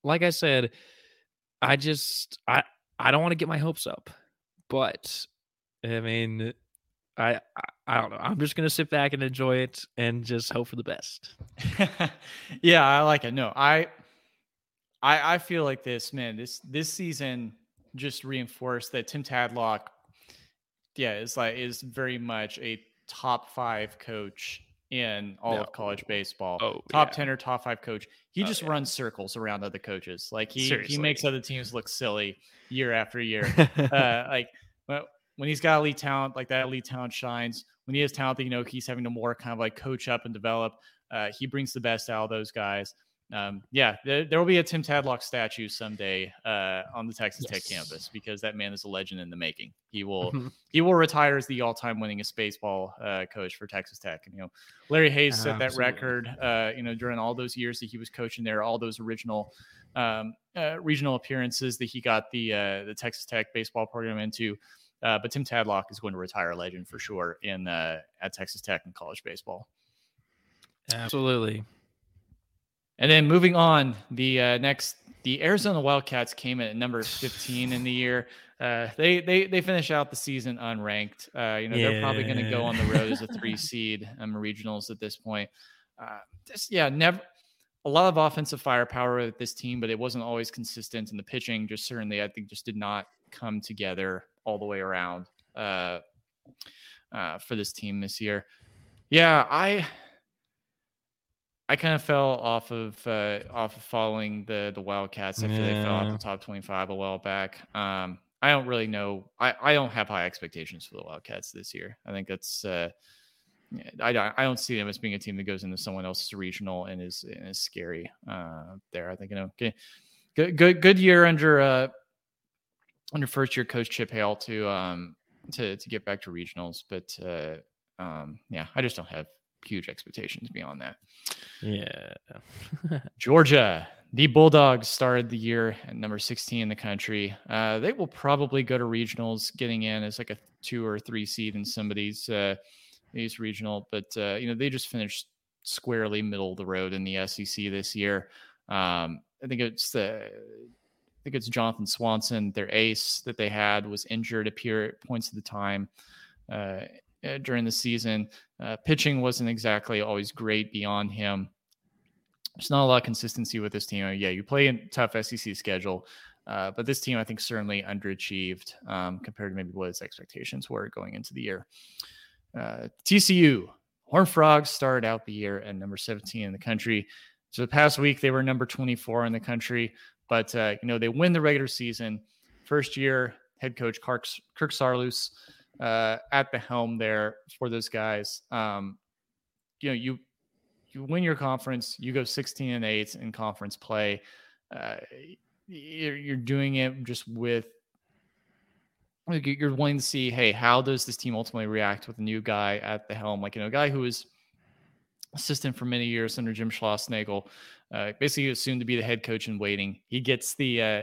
like I said I just I I don't want to get my hopes up, but I mean, I, I I don't know. I'm just gonna sit back and enjoy it and just hope for the best. yeah, I like it. No, I I I feel like this man. This this season just reinforced that Tim Tadlock, yeah, is like is very much a top five coach in all no. of college baseball. Oh, top yeah. 10 or top five coach. He oh, just yeah. runs circles around other coaches. Like he, Seriously. he makes other teams look silly year after year. uh, like when he's got elite talent, like that elite talent shines. When he has talent that you know he's having to more kind of like coach up and develop, uh, he brings the best out of those guys um, yeah, there, there, will be a Tim Tadlock statue someday uh, on the Texas yes. Tech campus because that man is a legend in the making. He will mm-hmm. he will retire as the all time winningest baseball uh, coach for Texas Tech. And you know, Larry Hays set that record. Uh, you know, during all those years that he was coaching there, all those original um, uh, regional appearances that he got the uh, the Texas Tech baseball program into. Uh, but Tim Tadlock is going to retire a legend for sure in at Texas Tech in college baseball. Absolutely. And then moving on, the uh, next, the Arizona Wildcats came at number 15 in the year. Uh, they they they finish out the season unranked. Uh, you know yeah. they're probably going to go on the road as a three seed um, regionals at this point. Uh, just yeah, never a lot of offensive firepower with this team, but it wasn't always consistent. And the pitching just certainly I think just did not come together all the way around uh, uh, for this team this year. Yeah, I I kind of fell off of uh, off of following the the Wildcats. Feel yeah. they fell off the top twenty five a while back. Um, I don't really know. I, I don't have high expectations for the Wildcats this year. I think that's uh, I I don't see them as being a team that goes into someone else's regional and is and is scary uh, there. I think you know okay, good good good year under uh under first year coach Chip Hale to um to to get back to regionals, but uh, um yeah, I just don't have huge expectations beyond that. Yeah. Georgia, the Bulldogs started the year at number 16 in the country. Uh, they will probably go to regionals, getting in as like a two or three seed in somebody's uh, these regional, but uh, you know they just finished squarely middle of the road in the SEC this year. Um, I think it's the I think it's Jonathan Swanson, their ace that they had, was injured at points of the time. Uh, uh, during the season. Uh, pitching wasn't exactly always great beyond him. There's not a lot of consistency with this team. Yeah, you play a tough SEC schedule, uh, but this team I think certainly underachieved um, compared to maybe what his expectations were going into the year. Uh, TCU Horned Frogs started out the year at number 17 in the country. So the past week they were number 24 in the country, but uh, you know they win the regular season. First year head coach Kirk, Kirk Saarloos uh, at the helm there for those guys. Um, you know, you you win your conference, you go 16 and 8 in conference play. Uh, you're, you're doing it just with you're wanting to see, hey, how does this team ultimately react with a new guy at the helm? Like, you know, a guy who was assistant for many years under Jim Schlossnagle, uh, basically assumed to be the head coach in waiting. He gets the uh,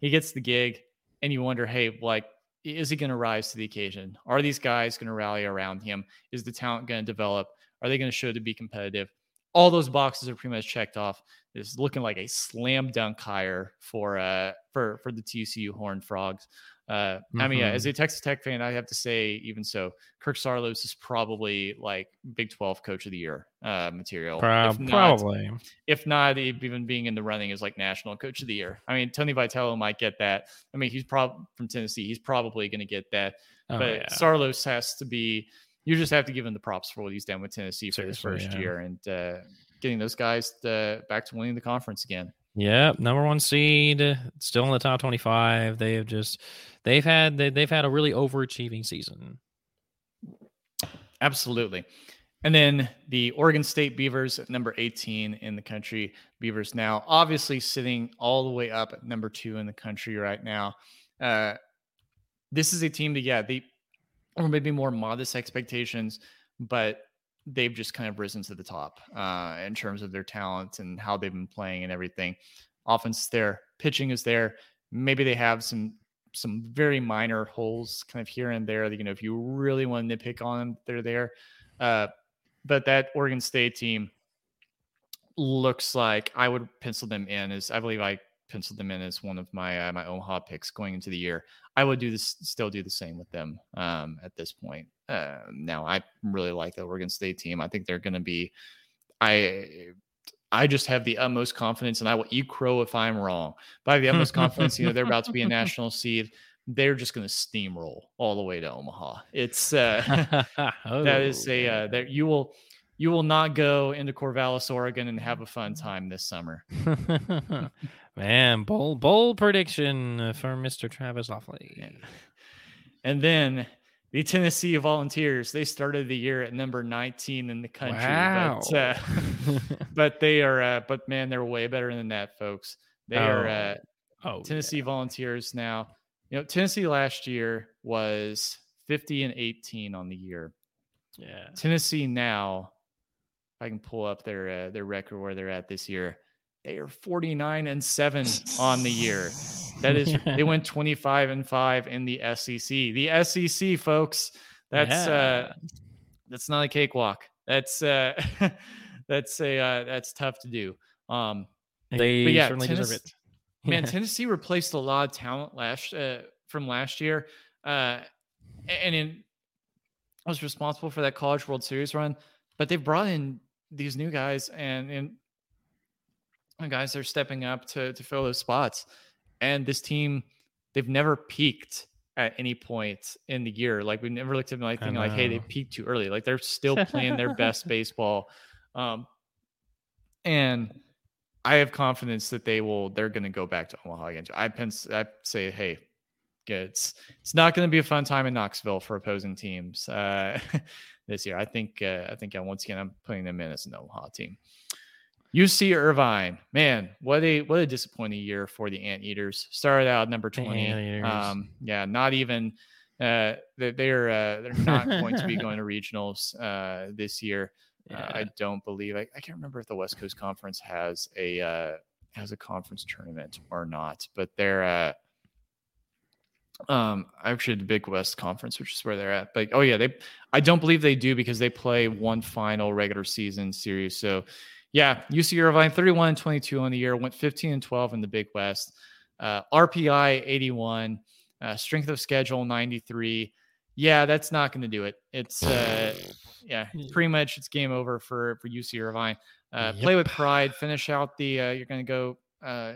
he gets the gig, and you wonder, hey, like, is he going to rise to the occasion? Are these guys going to rally around him? Is the talent going to develop? Are they going to show to be competitive? All those boxes are pretty much checked off. It's looking like a slam dunk hire for uh for for the TCU Horned Frogs. Uh, mm-hmm. I mean, yeah, as mm-hmm. a Texas Tech fan, I have to say, even so, Kirk Saarloos is probably like Big 12 Coach of the Year uh, material. Pro- if not, probably. If not, even being in the running is like National Coach of the Year. I mean, Tony Vitello might get that. I mean, he's probably from Tennessee. He's probably going to get that. Oh, but yeah. Saarloos has to be you just have to give him the props for what he's done with Tennessee for his first yeah. year and uh, getting those guys to, back to winning the conference again. Yeah, number one seed, still in the top twenty-five. They have just they've had they, they've had a really overachieving season. Absolutely. And then the Oregon State Beavers at number 18 in the country. Beavers now obviously sitting all the way up at number two in the country right now. Uh, this is a team that, yeah, they or maybe more modest expectations, but they've just kind of risen to the top uh, in terms of their talent and how they've been playing and everything. Offense is there, pitching is there. Maybe they have some some very minor holes kind of here and there. That, you know, if you really want to nitpick on them, they're there. Uh, but that Oregon State team looks like I would pencil them in as I believe I penciled them in as one of my uh, my Omaha picks going into the year. I would do this, still do the same with them um, at this point. Uh, now I really like the Oregon State team. I think they're going to be. I I just have the utmost confidence, and I will eat crow if I'm wrong. But I have the utmost confidence. You know, they're about to be a national seed. They're just going to steamroll all the way to Omaha. It's uh, oh. that is a uh, that you will you will not go into Corvallis, Oregon, and have a fun time this summer. Man, bold bold prediction for Mister Travis Lofley. And then the Tennessee Volunteers. They started the year at number 19 in the country. Wow. But, uh, but they are, uh, but man, they're way better than that, folks. They oh. are uh, oh, Tennessee yeah. Volunteers now. You know, Tennessee last year was 50 and 18 on the year. Yeah. Tennessee now, I can pull up their uh, their record where they're at this year. They are 49 and 7 on the year. That is they went 25 and 5 in the SEC. The SEC, folks, that's yeah. uh that's not a cakewalk. That's uh that's a uh, that's tough to do. Um they yeah, certainly Tennessee, deserve it. man, Tennessee replaced a lot of talent last uh, from last year. Uh and in I was responsible for that college world series run, but they've brought in these new guys and and guys are stepping up to to fill those spots. And this team, they've never peaked at any point in the year. Like we never looked at them like thinking like, hey, they peaked too early. Like they're still playing their best baseball. Um, and I have confidence that they will. They're going to go back to Omaha again. I, pens- I say, hey, it's it's not going to be a fun time in Knoxville for opposing teams uh, this year. I think uh, I think once again I'm putting them in as an Omaha team. UC Irvine, man, what a what a disappointing year for the Anteaters. Started out number twenty. Um, yeah, not even uh, they're uh, they're not going to be going to regionals uh, this year. Yeah. Uh, I don't believe. I, I, can't remember if the West Coast Conference has a uh, has a conference tournament or not, but they're uh, um actually the Big West Conference, which is where they're at. But oh yeah, they I don't believe they do because they play one final regular season series. So yeah, UC Irvine 31 and 22 on the year, went 15 and 12 in the Big West. Uh, RPI 81, uh, strength of schedule 93. Yeah, that's not going to do it. It's uh, yeah, pretty much it's game over for for UC Irvine. Uh, yep. Play with pride. Finish out the. Uh, you're going to go uh,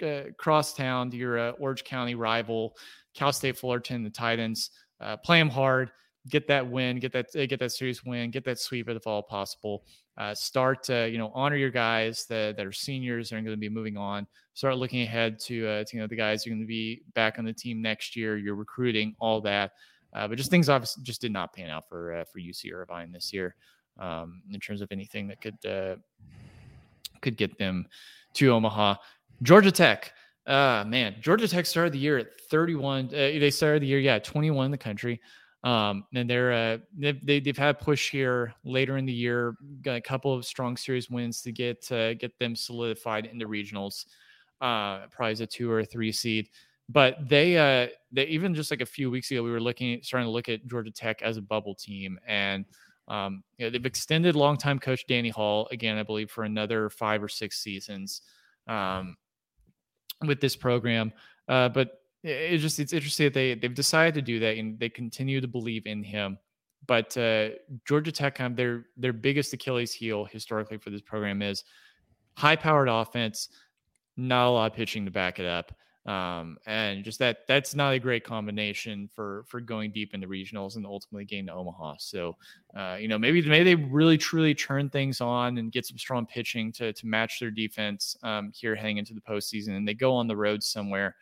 uh, cross town to your uh, Orange County rival, Cal State Fullerton, the Titans. Uh, play them hard, get that win, get that uh, get that series win, get that sweep if all possible uh, start to you know honor your guys that, that are seniors and are going to be moving on. Start looking ahead to, uh, to you know the guys who are going to be back on the team next year. You're recruiting all that. Uh, but just things obviously just did not pan out for uh, for UC Irvine this year um, in terms of anything that could uh, could get them to Omaha. Georgia Tech uh man Georgia Tech started the year at 31 uh, they started the year yeah 21 in the country um, and they're uh, they've, they, have had push here later in the year, got a couple of strong series wins to get uh, get them solidified in the regionals, uh, probably as a two or a three seed. But they uh, they even just like a few weeks ago, we were looking starting to look at Georgia Tech as a bubble team, and um, you know, they've extended longtime coach Danny Hall again, I believe, for another five or six seasons um, with this program. Uh, but it's just it's interesting that they they've decided to do that and they continue to believe in him. But uh, Georgia Tech, kind of their their biggest Achilles heel historically for this program is high powered offense, not a lot of pitching to back it up. Um, and just that that's not a great combination for for going deep into regionals and ultimately getting to Omaha. So, uh, you know, maybe maybe they really truly turn things on and get some strong pitching to to match their defense um, here heading into the postseason, and they go on the road somewhere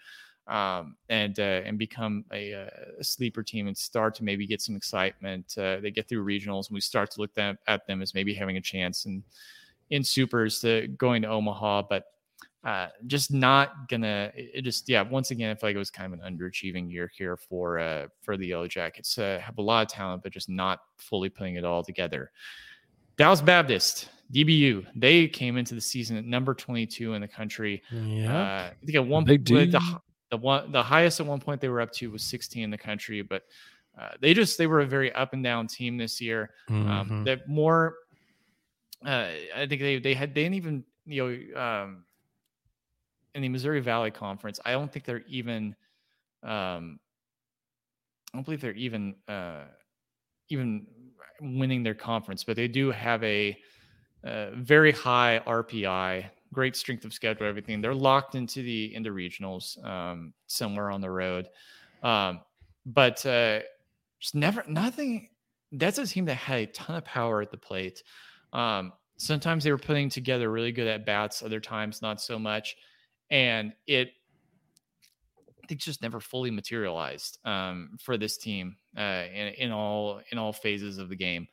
um, and uh, and become a, uh, a, sleeper team and start to maybe get some excitement. Uh, they get through regionals and we start to look them, at them as maybe having a chance and in supers to going to Omaha, but uh, just not gonna. It just yeah. Once again, I feel like it was kind of an underachieving year here for uh, for the Yellow Jackets. Uh, have a lot of talent, but just not fully putting it all together. Dallas Baptist, DBU, they came into the season at number 22 in the country. Yeah, uh, I think at one point, the, the one the highest at one point they were up to was 16 in the country, but uh, they just they were a very up and down team this year. Um, mm-hmm. Um, that more, uh, I think they they had they didn't even you know um, in the Missouri Valley Conference, I don't think they're even. Um, I don't believe they're even uh, even winning their conference, but they do have a, a very high RPI, great strength of schedule, everything. They're locked into the into regionals um, somewhere on the road, um, but uh, just never nothing. That's a team that had a ton of power at the plate. Um, sometimes they were putting together really good at bats, other times not so much and it think just never fully materialized um, for this team uh, in, in, all in all phases of the game.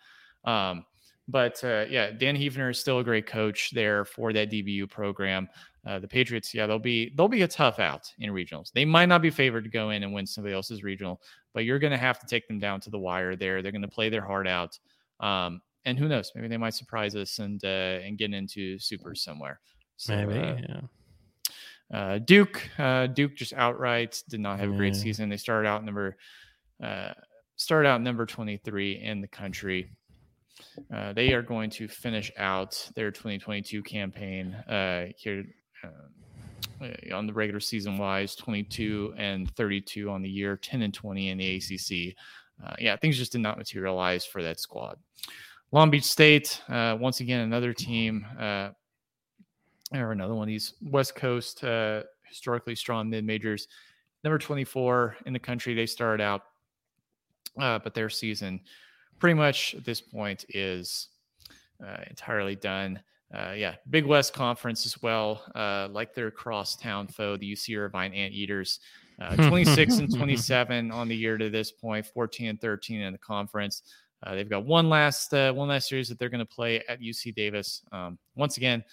Um, but uh, yeah, Dan Heefner is still a great coach there for that DBU program. Uh, the Patriots, yeah, they'll be they'll be a tough out in regionals. They might not be favored to go in and win somebody else's regional, but you're going to have to take them down to the wire. There, they're going to play their heart out. Um, and who knows? Maybe they might surprise us and uh, and get into super somewhere. So, maybe, uh, yeah. Uh, Duke, uh, Duke just outright did not have a great season. They started out number uh, started out number 23 in the country. Uh, they are going to finish out their 2022 campaign uh, here uh, on the regular season wise 22 and 32 on the year 10 and 20 in the acc uh, yeah things just did not materialize for that squad long beach state uh, once again another team uh, or another one of these West Coast uh, historically strong mid majors. Number 24 in the country, they started out, uh, but their season pretty much at this point is uh, entirely done. Uh, yeah, Big West Conference as well, uh, like their crosstown foe, the UC Irvine Anteaters. Uh, 26 and 27 on the year to this point, 14 and 13 in the conference. Uh, they've got one last uh, one last series that they're going to play at UC Davis. Um, once again,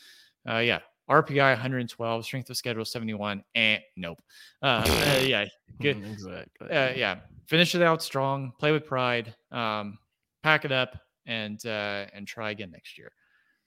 uh, yeah, RPI 112, strength of schedule 71. And eh, nope. Uh, uh, yeah, good. exactly. Uh, yeah, finish it out strong. Play with pride. Um, pack it up and uh, and try again next year.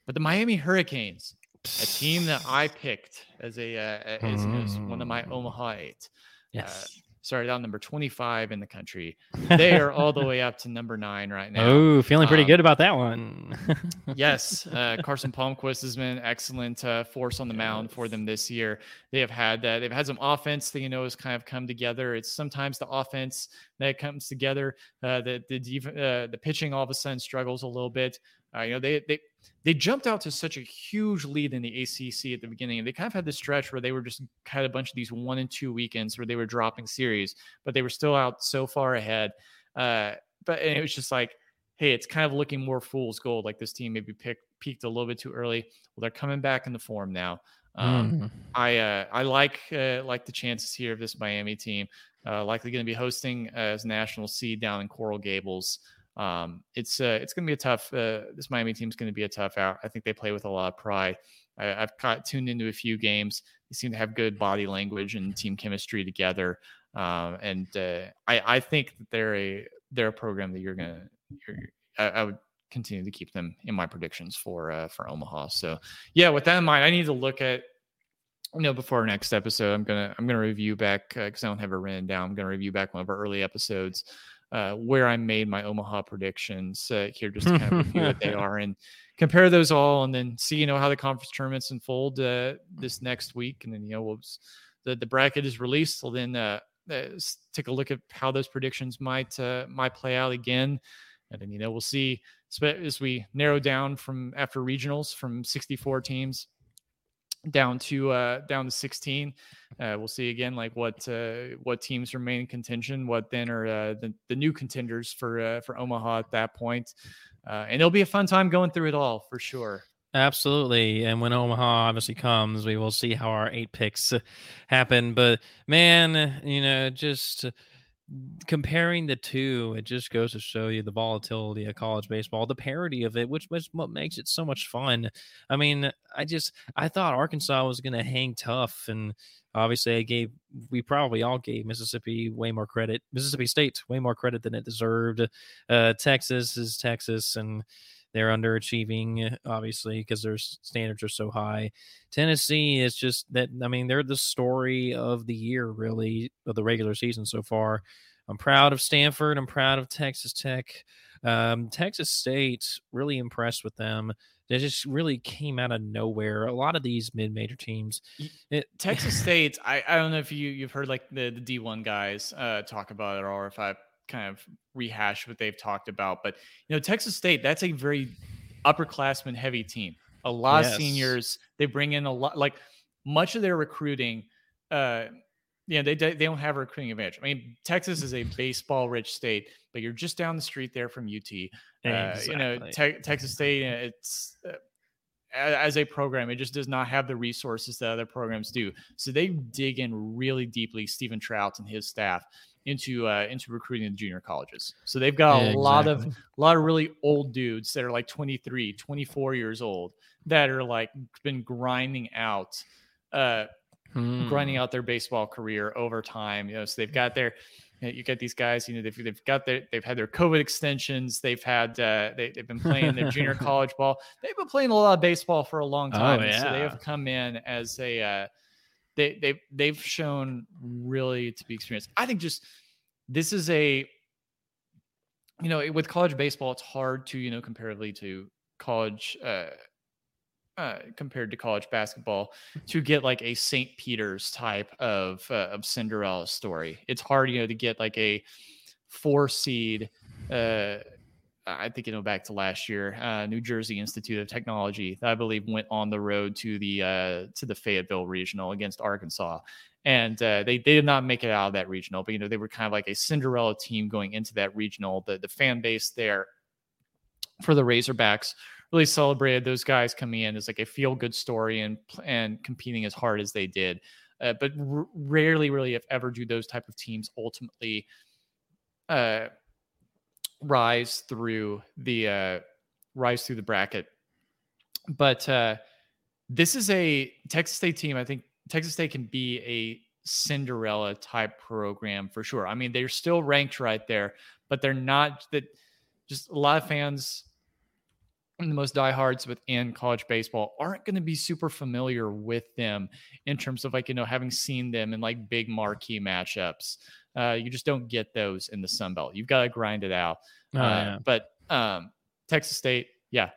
But the Miami Hurricanes, a team that I picked as a uh, as, as one of my Omaha eight. Uh, yes started out number 25 in the country. They are all the way up to number nine right now. Oh, feeling pretty um, good about that one. yes. Uh, Carson Palmquist has been excellent uh, force on the mound for them this year. They have had that. They've had some offense that, you know, has kind of come together. It's sometimes the offense that comes together. Uh, the, the, uh, the pitching all of a sudden struggles a little bit. Uh, you know, they, they, they jumped out to such a huge lead in the ACC at the beginning. And they kind of had this stretch where they were just had a bunch of these one and two weekends where they were dropping series, but they were still out so far ahead. Uh, but it was just like, hey, it's kind of looking more fool's gold. Like this team maybe picked, peaked a little bit too early. Well, they're coming back in the form now. Um, mm. I uh, I like uh, like the chances here of this Miami team. Uh, likely going to be hosting as national seed down in Coral Gables. Um, it's uh, it's going to be a tough. Uh, this Miami team is going to be a tough out. I think they play with a lot of pride. I, have caught tuned into a few games. They seem to have good body language and team chemistry together. Um, and uh, I, I think that they're a they're a program that you're gonna. I, I would continue to keep them in my predictions for uh, for Omaha. So yeah, with that in mind, I need to look at you know before our next episode. I'm gonna I'm gonna review back because uh, I don't have it written down. I'm gonna review back one of our early episodes uh, where I made my Omaha predictions uh, here, just to kind of review what they are and compare those all, and then see you know how the conference tournaments unfold uh, this next week, and then you know we'll, the the bracket is released. We'll then uh, uh, take a look at how those predictions might uh, might play out again, and then you know we'll see as we narrow down from after regionals from 64 teams down to uh, down to 16. Uh, we'll see again like what uh, what teams remain in contention, what then are uh, the, the new contenders for uh, for Omaha at that point. Uh, and it'll be a fun time going through it all for sure. Absolutely. And when Omaha obviously comes, we will see how our eight picks happen. But man, you know, just comparing the two, it just goes to show you the volatility of college baseball, the parity of it, which was what makes it so much fun. I mean, I just I thought Arkansas was going to hang tough, and obviously, I gave we probably all gave Mississippi way more credit, Mississippi State way more credit than it deserved. Uh, Texas is Texas, and they're underachieving, obviously, because their standards are so high. Tennessee is just that. I mean, they're the story of the year, really, of the regular season so far. I'm proud of Stanford. I'm proud of Texas Tech. Um, Texas State, really impressed with them. They just really came out of nowhere. A lot of these mid-major teams. It, Texas State, I, I don't know if you you've heard like the the D1 guys uh, talk about it, or if I kind of rehash what they've talked about. But you know, Texas State, that's a very upperclassman heavy team. A lot yes. of seniors. They bring in a lot, like much of their recruiting. Uh, yeah, they they don't have a recruiting advantage. I mean, Texas is a baseball rich state, but you're just down the street there from UT. Uh, You know, te- Texas State, it's uh, as a program, it just does not have the resources that other programs do. So they dig in really deeply. Steven Trout and his staff into uh, into recruiting the junior colleges. So they've got yeah, a lot of a lot of really old dudes that are like 23, 24 years old that are like been grinding out uh hmm. grinding out their baseball career over time. You know, so they've got their you get these guys, you know, they've, they've got their, they've had their COVID extensions. They've had, uh, they, they've been playing their junior college ball. They've been playing a lot of baseball for a long oh, time. Oh, yeah. So they have come in as a, uh, they they they've shown really to be experienced. I think just this is a you know with college baseball, it's hard to you know comparatively to college. Uh, uh, compared to college basketball, to get like a St. Peter's type of uh, of Cinderella story, it's hard, you know, to get like a four seed uh, I think you know back to last year, uh, New Jersey Institute of Technology, I believe, went on the road to the uh, to the Fayetteville regional against Arkansas, and uh, they they did not make it out of that regional. But you know they were kind of like a Cinderella team going into that regional. The the fan base there for the Razorbacks really celebrated those guys coming in as like a feel good story and and competing as hard as they did. Uh, but r- rarely, really, if ever, do those type of teams ultimately. Rise through the uh, rise through the bracket. But uh, this is a Texas State team. I think Texas State can be a Cinderella type program for sure. I mean, they're still ranked right there, but they're not that. Just a lot of fans, the most diehards within college baseball, aren't going to be super familiar with them in terms of like you know having seen them in like big marquee matchups. Uh, you just don't get those in the Sun Belt. You've got to grind it out. Oh, uh, yeah. But um, Texas State, yeah,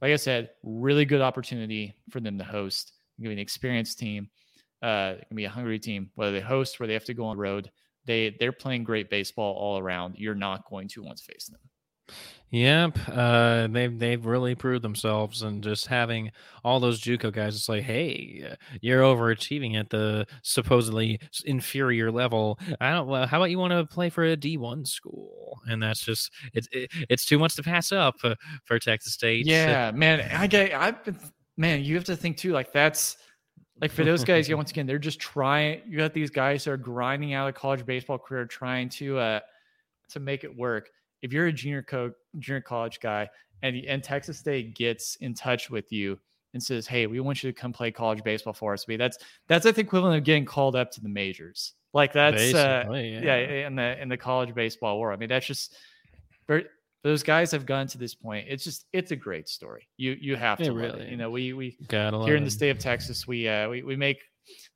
like I said, really good opportunity for them to host. Give an experienced team. Uh, it can be a hungry team, whether they host, where they have to go on the road. They they're playing great baseball all around. You're not going to want to face them. Yep, uh, they've they've really proved themselves, and just having all those JUCO guys, it's like, hey, you're overachieving at the supposedly inferior level. I don't. Well, how about you want to play for a D one school? And that's just it's it, it's too much to pass up uh, for Texas State. Yeah, man, I get. I've been man. You have to think too. Like that's like for those guys. yeah, once again, they're just trying. You got these guys that are grinding out a college baseball career, trying to uh to make it work if you're a junior co- junior college guy and and Texas State gets in touch with you and says, "Hey, we want you to come play college baseball for us," that's that's the equivalent of getting called up to the majors. Like that's uh, yeah. yeah. in the in the college baseball world. I mean, that's just those guys have gone to this point. It's just it's a great story. You you have to really. You know, we we here in the state of Texas, we uh we we make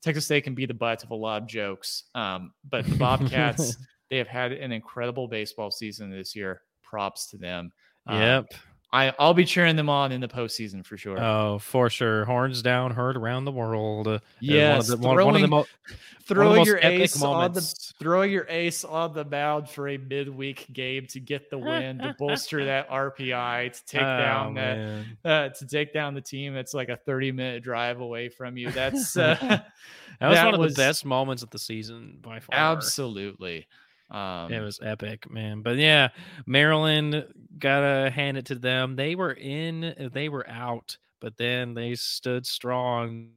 Texas State can be the butt of a lot of jokes. Um, but the Bobcats They have had an incredible baseball season this year. Props to them. Um, yep. I I'll be cheering them on in the postseason for sure. Oh, for sure. Horns down, heard around the world. Yes, one of the, one, one of the mo- throw your ace on the throw your ace on the mound for a midweek game to get the win to bolster that RPI to take oh, down that uh, to take down the team that's like a 30 minute drive away from you. That's uh, that was that one of was, the best moments of the season by far. Absolutely. Um, it was epic, man. But yeah, Maryland gotta hand it to them. They were in, they were out, but then they stood strong.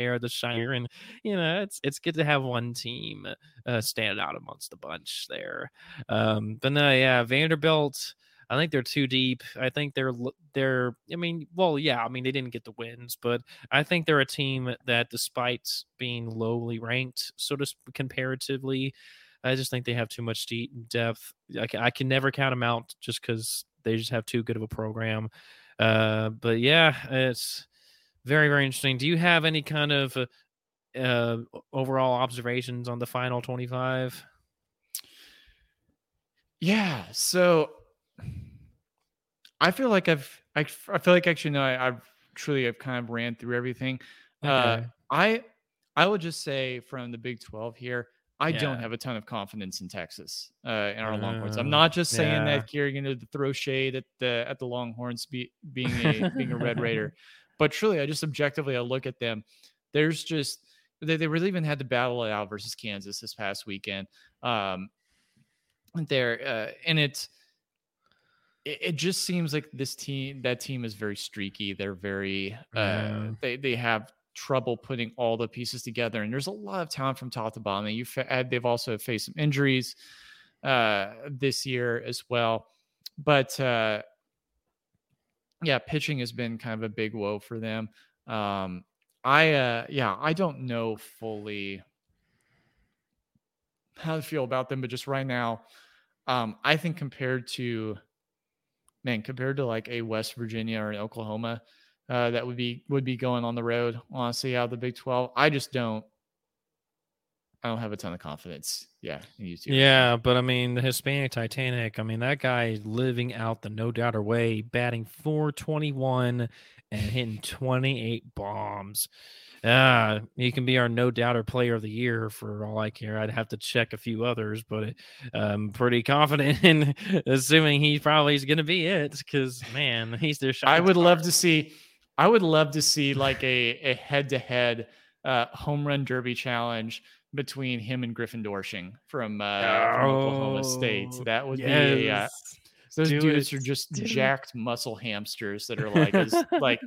Air the shire, and you know it's it's good to have one team uh, stand out amongst the bunch there. Um, but no, yeah, Vanderbilt I think they're too deep. I think they're they're. I mean, well, yeah. I mean, they didn't get the wins, but I think they're a team that, despite being lowly ranked, sort of comparatively, I just think they have too much deep depth. I can, I can never count them out just because they just have too good of a program. Uh, but yeah, it's very very interesting. Do you have any kind of uh, uh overall observations on the final twenty five? Yeah, so I feel like I've I, I feel like actually no I, have truly I've kind of ran through everything. Uh, okay. Uh, I I would just say from the Big Twelve here, I yeah. don't have a ton of confidence in Texas uh, in our uh, Longhorns. I'm not just saying yeah. that here, you know, to throw shade at the at the Longhorns be, being a being a Red Raider, but truly, I just objectively I look at them. There's just they, they really even had to battle it out versus Kansas this past weekend. Um, there uh, and it's it, it, just seems like this team that team is very streaky. They're very uh, they they have trouble putting all the pieces together and there's a lot of talent from top to bottom. And you've had they've also faced some injuries uh, this year as well. But uh, yeah pitching has been kind of a big woe for them. Um, i uh, yeah i don't know fully how to feel about them but just right now um, i think compared to man, compared to like a West Virginia or an Oklahoma, uh, that would be would be going on the road. Honestly, out of the Big Twelve, I just don't. I don't have a ton of confidence. Yeah, Yeah, but I mean, the Hispanic Titanic. I mean, that guy living out the no doubter way, batting 421 and hitting 28 bombs. Ah, he can be our no doubter player of the year for all I care. I'd have to check a few others, but I'm pretty confident in assuming he probably is going to be it because man, he's their shot. I would love to see. I would love to see like a a head to head uh home run derby challenge between him and Griffin Doersching from, uh, oh, from Oklahoma State. Oh, that would yes. be. Uh, those Do dudes it. are just jacked muscle hamsters that are like as like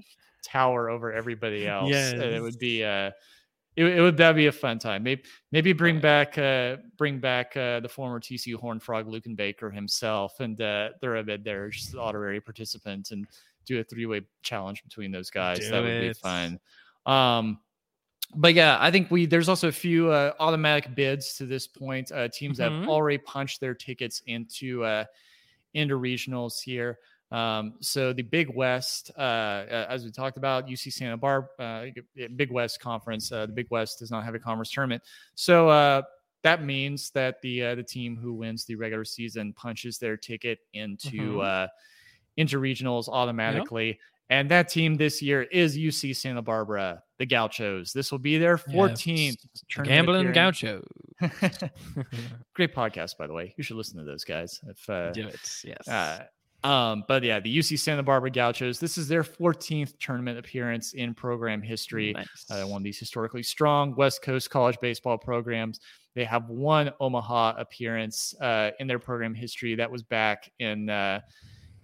tower over everybody else. Yeah, and it would be uh it, it would that be a fun time. Maybe maybe bring back uh bring back uh the former TCU Horn Frog Luken Baker himself and uh throw a bit there just honorary participant and do a three way challenge between those guys. Do that would it. be fun. Um but yeah, I think we there's also a few uh, automatic bids to this point. Uh, teams mm-hmm. that have already punched their tickets into uh, into regionals here. Um, so the Big West, uh, as we talked about, UC Santa Barbara, uh, Big West Conference. Uh, the Big West does not have a conference tournament, so uh, that means that the uh, the team who wins the regular season punches their ticket into mm-hmm. Uh, into regionals automatically. Yep. And that team this year is UC Santa Barbara, the Gauchos. This will be their 14th yeah, Gambling Gaucho. Great podcast, by the way. You should listen to those guys. If uh, do it, yes. Um, but yeah, the UC Santa Barbara Gauchos. This is their 14th tournament appearance in program history. Nice. Uh, one of these historically strong West Coast college baseball programs. They have one Omaha appearance uh, in their program history. That was back in uh,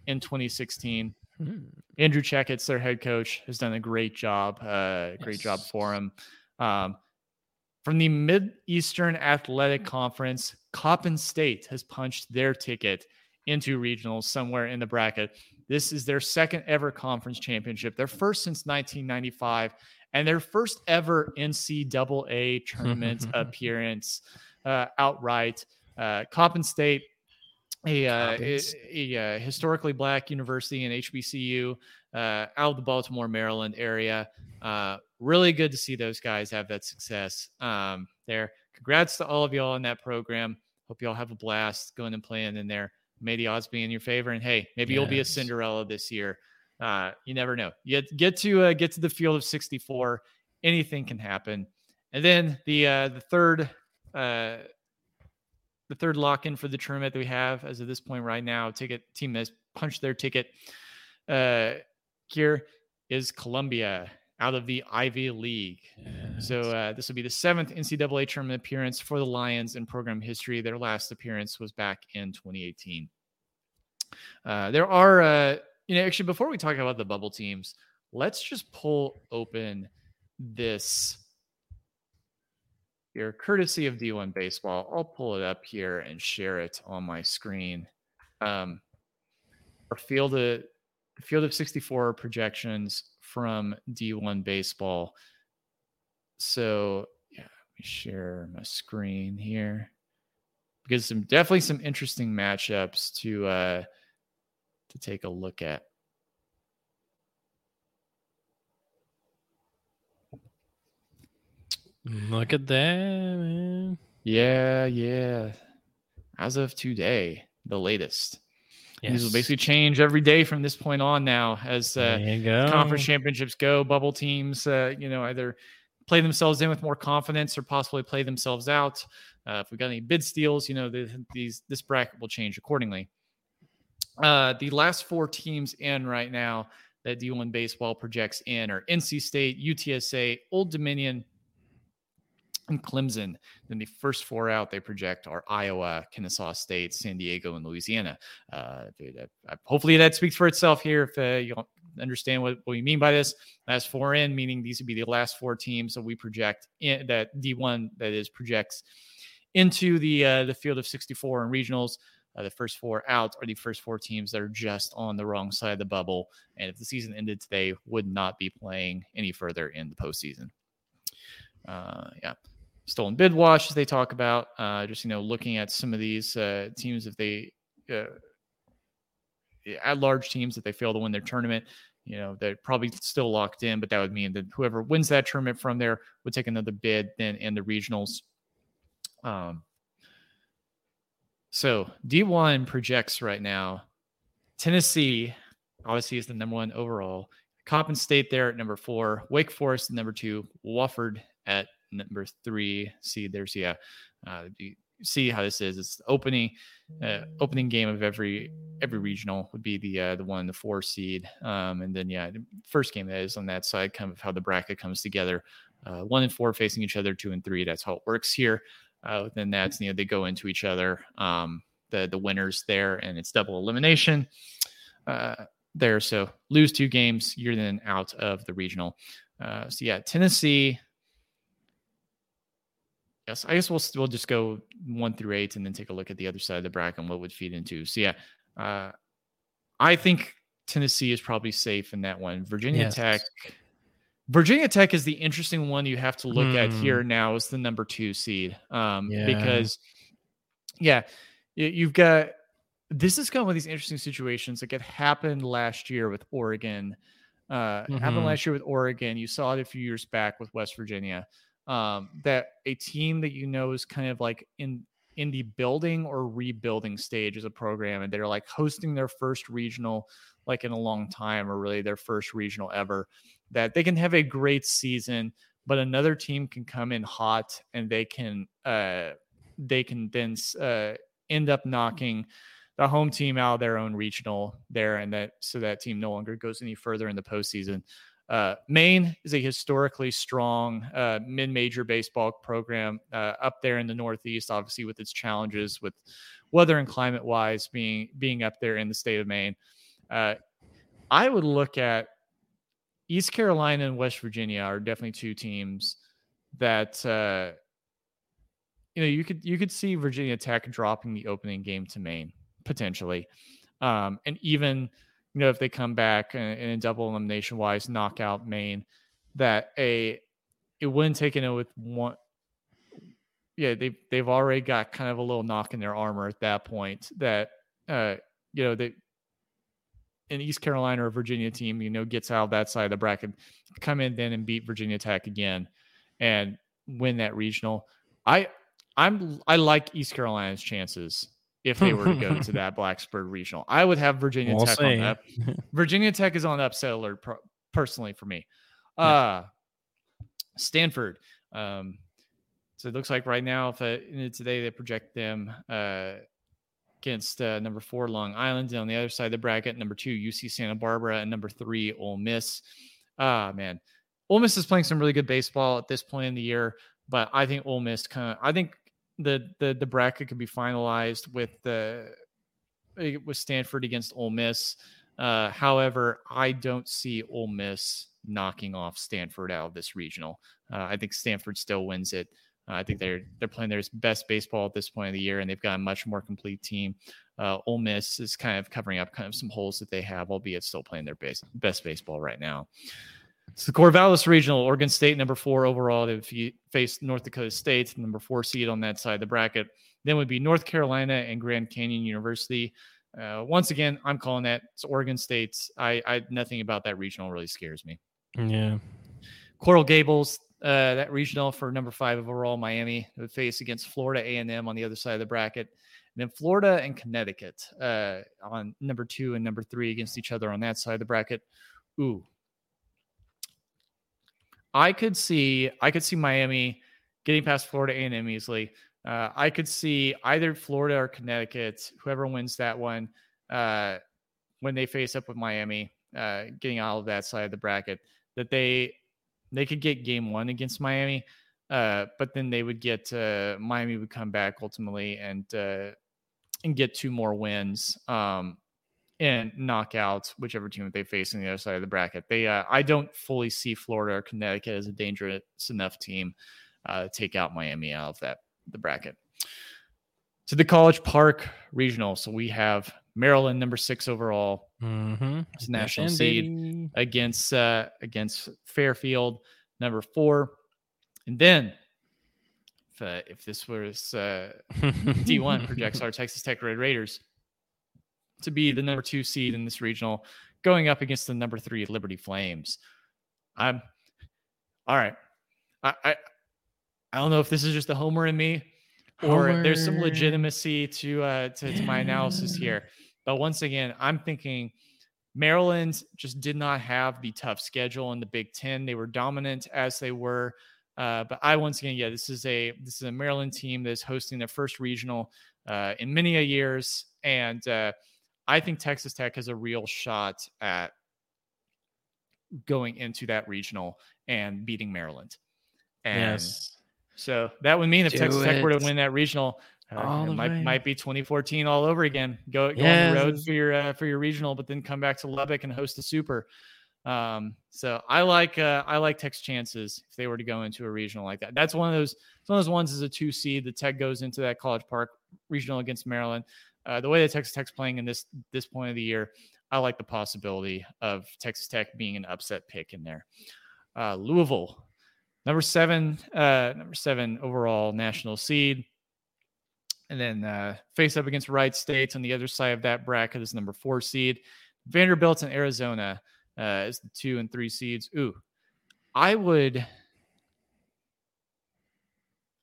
in 2016. Mm. Andrew Checketts, their head coach, has done a great job. Uh, great job for him. Um, from the Mid Eastern Athletic Conference, Coppin State has punched their ticket into regionals somewhere in the bracket. This is their second ever conference championship, their first since 1995, and their first ever NCAA tournament appearance uh, outright. Uh, Coppin State, a, uh, a, a, a, historically black university in HBCU uh, out of the Baltimore, Maryland area. Uh, really good to see those guys have that success um, there. Congrats to all of y'all in that program. Hope y'all have a blast going and playing in there. May the odds be in your favor. And hey, maybe yes. you'll be a Cinderella this year. Uh, you never know. You get, get to uh, get to the field of 64. Anything can happen. And then the uh, the third uh, the third lock in for the tournament that we have as of this point right now, ticket team has punched their ticket uh, here is Columbia out of the Ivy League. Yes. So uh, this will be the seventh NCAA tournament appearance for the Lions in program history. Their last appearance was back in 2018. Uh, there are, uh, you know, actually, before we talk about the bubble teams, let's just pull open this here, courtesy of D1 Baseball. I'll pull it up here and share it on my screen. Um, our field of field of 64 projections from D1 Baseball. So yeah, let me share my screen here because some definitely some interesting matchups to uh to take a look at. Look at that, man. Yeah, yeah. As of today, the latest. Yes. These will basically change every day from this point on now as uh, conference championships go. Bubble teams, uh, you know, either play themselves in with more confidence or possibly play themselves out. Uh, if we've got any bid steals, you know, the, these this bracket will change accordingly. Uh, the last four teams in right now that D1 baseball projects in are NC State, UTSA, Old Dominion, and Clemson. Then the first four out they project are Iowa, Kennesaw State, San Diego, and Louisiana. Uh, hopefully that speaks for itself here. If uh, you understand what, what we mean by this, last four in, meaning these would be the last four teams that we project in, that D1 that is projects into the uh, the field of 64 and regionals. Uh, the first four out are the first four teams that are just on the wrong side of the bubble, and if the season ended today, would not be playing any further in the postseason. Uh, yeah stolen bid wash as they talk about. Uh, just you know, looking at some of these uh, teams if they uh, at large teams if they fail to win their tournament, you know, they're probably still locked in, but that would mean that whoever wins that tournament from there would take another bid then in the regionals. Um, so D1 projects right now Tennessee obviously is the number one overall. Coppin State there at number four, Wake Forest number two, Wofford at number three seed there. So yeah, uh, you see how this is. It's the opening uh, opening game of every every regional would be the uh, the one the four seed, um, and then yeah, the first game that is on that side, kind of how the bracket comes together. Uh, one and four facing each other, two and three. That's how it works here. Uh, then that's you know they go into each other. Um, the the winners there, and it's double elimination. Uh, there, so lose two games, you're then out of the regional. Uh, so yeah, Tennessee Yes, I guess we'll we'll just go one through eight and then take a look at the other side of the bracket and what would feed into. So yeah, uh, I think Tennessee is probably safe in that one. Virginia yes. Tech. Virginia Tech is the interesting one you have to look hmm. at here now is the number two seed. Um, yeah. because yeah, you've got this is kind of one of these interesting situations. Like it happened last year with Oregon. Uh, mm-hmm. happened last year with Oregon. You saw it a few years back with West Virginia um, that a team that you know is kind of like in in the building or rebuilding stage as a program and they're like hosting their first regional like in a long time or really their first regional ever that they can have a great season but another team can come in hot and they can uh they can then uh end up knocking the home team out of their own regional there and that so that team no longer goes any further in the postseason uh, Maine is a historically strong uh, mid-major baseball program uh, up there in the Northeast, obviously with its challenges with weather and climate-wise being being up there in the state of Maine. Uh, I would look at East Carolina and West Virginia are definitely two teams that uh, you know you could you could see Virginia Tech dropping the opening game to Maine potentially, um, and even you know, if they come back in, a double elimination wise knockout Maine, that a it wouldn't take it with one. Yeah, they they've already got kind of a little knock in their armor at that point. That uh, you know, they an East Carolina or Virginia team, you know, gets out of that side of the bracket, come in then and beat Virginia Tech again, and win that regional. I I'm I like East Carolina's chances if they were to go to that Blacksburg regional. I would have Virginia We'll Tech on see. up. Virginia Tech is on upset alert pro- personally for me. Uh Stanford. Um, so it looks like right now, if uh, today they project them uh, against uh, number four Long Island, and on the other side of the bracket, number two UC Santa Barbara, and number three Ole Miss. Ah man, Ole Miss is playing some really good baseball at this point in the year, but I think Ole Miss kind of, I think the the the bracket could be finalized with the uh, with Stanford against Ole Miss. Uh, however, I don't see Ole Miss knocking off Stanford out of this regional. Uh, I think Stanford still wins it. Uh, I think they're they're playing their best baseball at this point of the year, and they've got a much more complete team. Uh, Ole Miss is kind of covering up kind of some holes that they have, albeit still playing their base, best baseball right now. It's the Corvallis Regional, Oregon State, number four overall. They've faced North Dakota State, number four seed on that side of the bracket. Then would be North Carolina and Grand Canyon University. Uh, once again, I'm calling that it's Oregon State. I, I nothing about that regional really scares me. Yeah. Coral Gables, uh, that regional for number five overall, Miami would face against Florida A&M on the other side of the bracket. And then Florida and Connecticut uh, on number two and number three against each other on that side of the bracket. Ooh, I could see I could see Miami getting past Florida A&M easily. Uh, I could see either Florida or Connecticut, whoever wins that one, uh, when they face up with Miami, uh, getting out of that side of the bracket, that they they could get game one against Miami, uh, but then they would get uh, Miami would come back ultimately and uh, and get two more wins um, and knock out whichever team that they face on the other side of the bracket. They uh, I don't fully see Florida or Connecticut as a dangerous enough team uh, to take out Miami out of that the bracket. To the College Park Regional, so we have Maryland number six overall Mm-hmm. It's a national seed. against uh, against Fairfield, number four, and then if, uh, if this was uh, D1 projects our Texas Tech Red Raiders to be the number two seed in this regional, going up against the number three Liberty Flames. I'm all right. I I, I don't know if this is just a homer in me or there's some legitimacy to uh to, to my analysis here. But once again, I'm thinking Maryland just did not have the tough schedule in the Big Ten. They were dominant as they were. Uh, but I once again, yeah, this is a this is a Maryland team that is hosting their first regional uh, in many a years, and uh, I think Texas Tech has a real shot at going into that regional and beating Maryland. And yes. so that would mean if Do Texas Tech were to win that regional, uh, it might way. might be 2014 all over again. Go go on the road for your uh, for your regional, but then come back to Lubbock and host the super. Um, so I like uh, I like Tech's chances if they were to go into a regional like that. That's one of those one of those ones as a two seed. The Tech goes into that College Park regional against Maryland. Uh, the way that Texas Tech's playing in this this point of the year, I like the possibility of Texas Tech being an upset pick in there. Uh, Louisville, number seven, uh, number seven overall national seed, and then uh, face up against Wright State on the other side of that bracket is number four seed. Vanderbilt and Arizona uh, is the two and three seeds. Ooh, I would.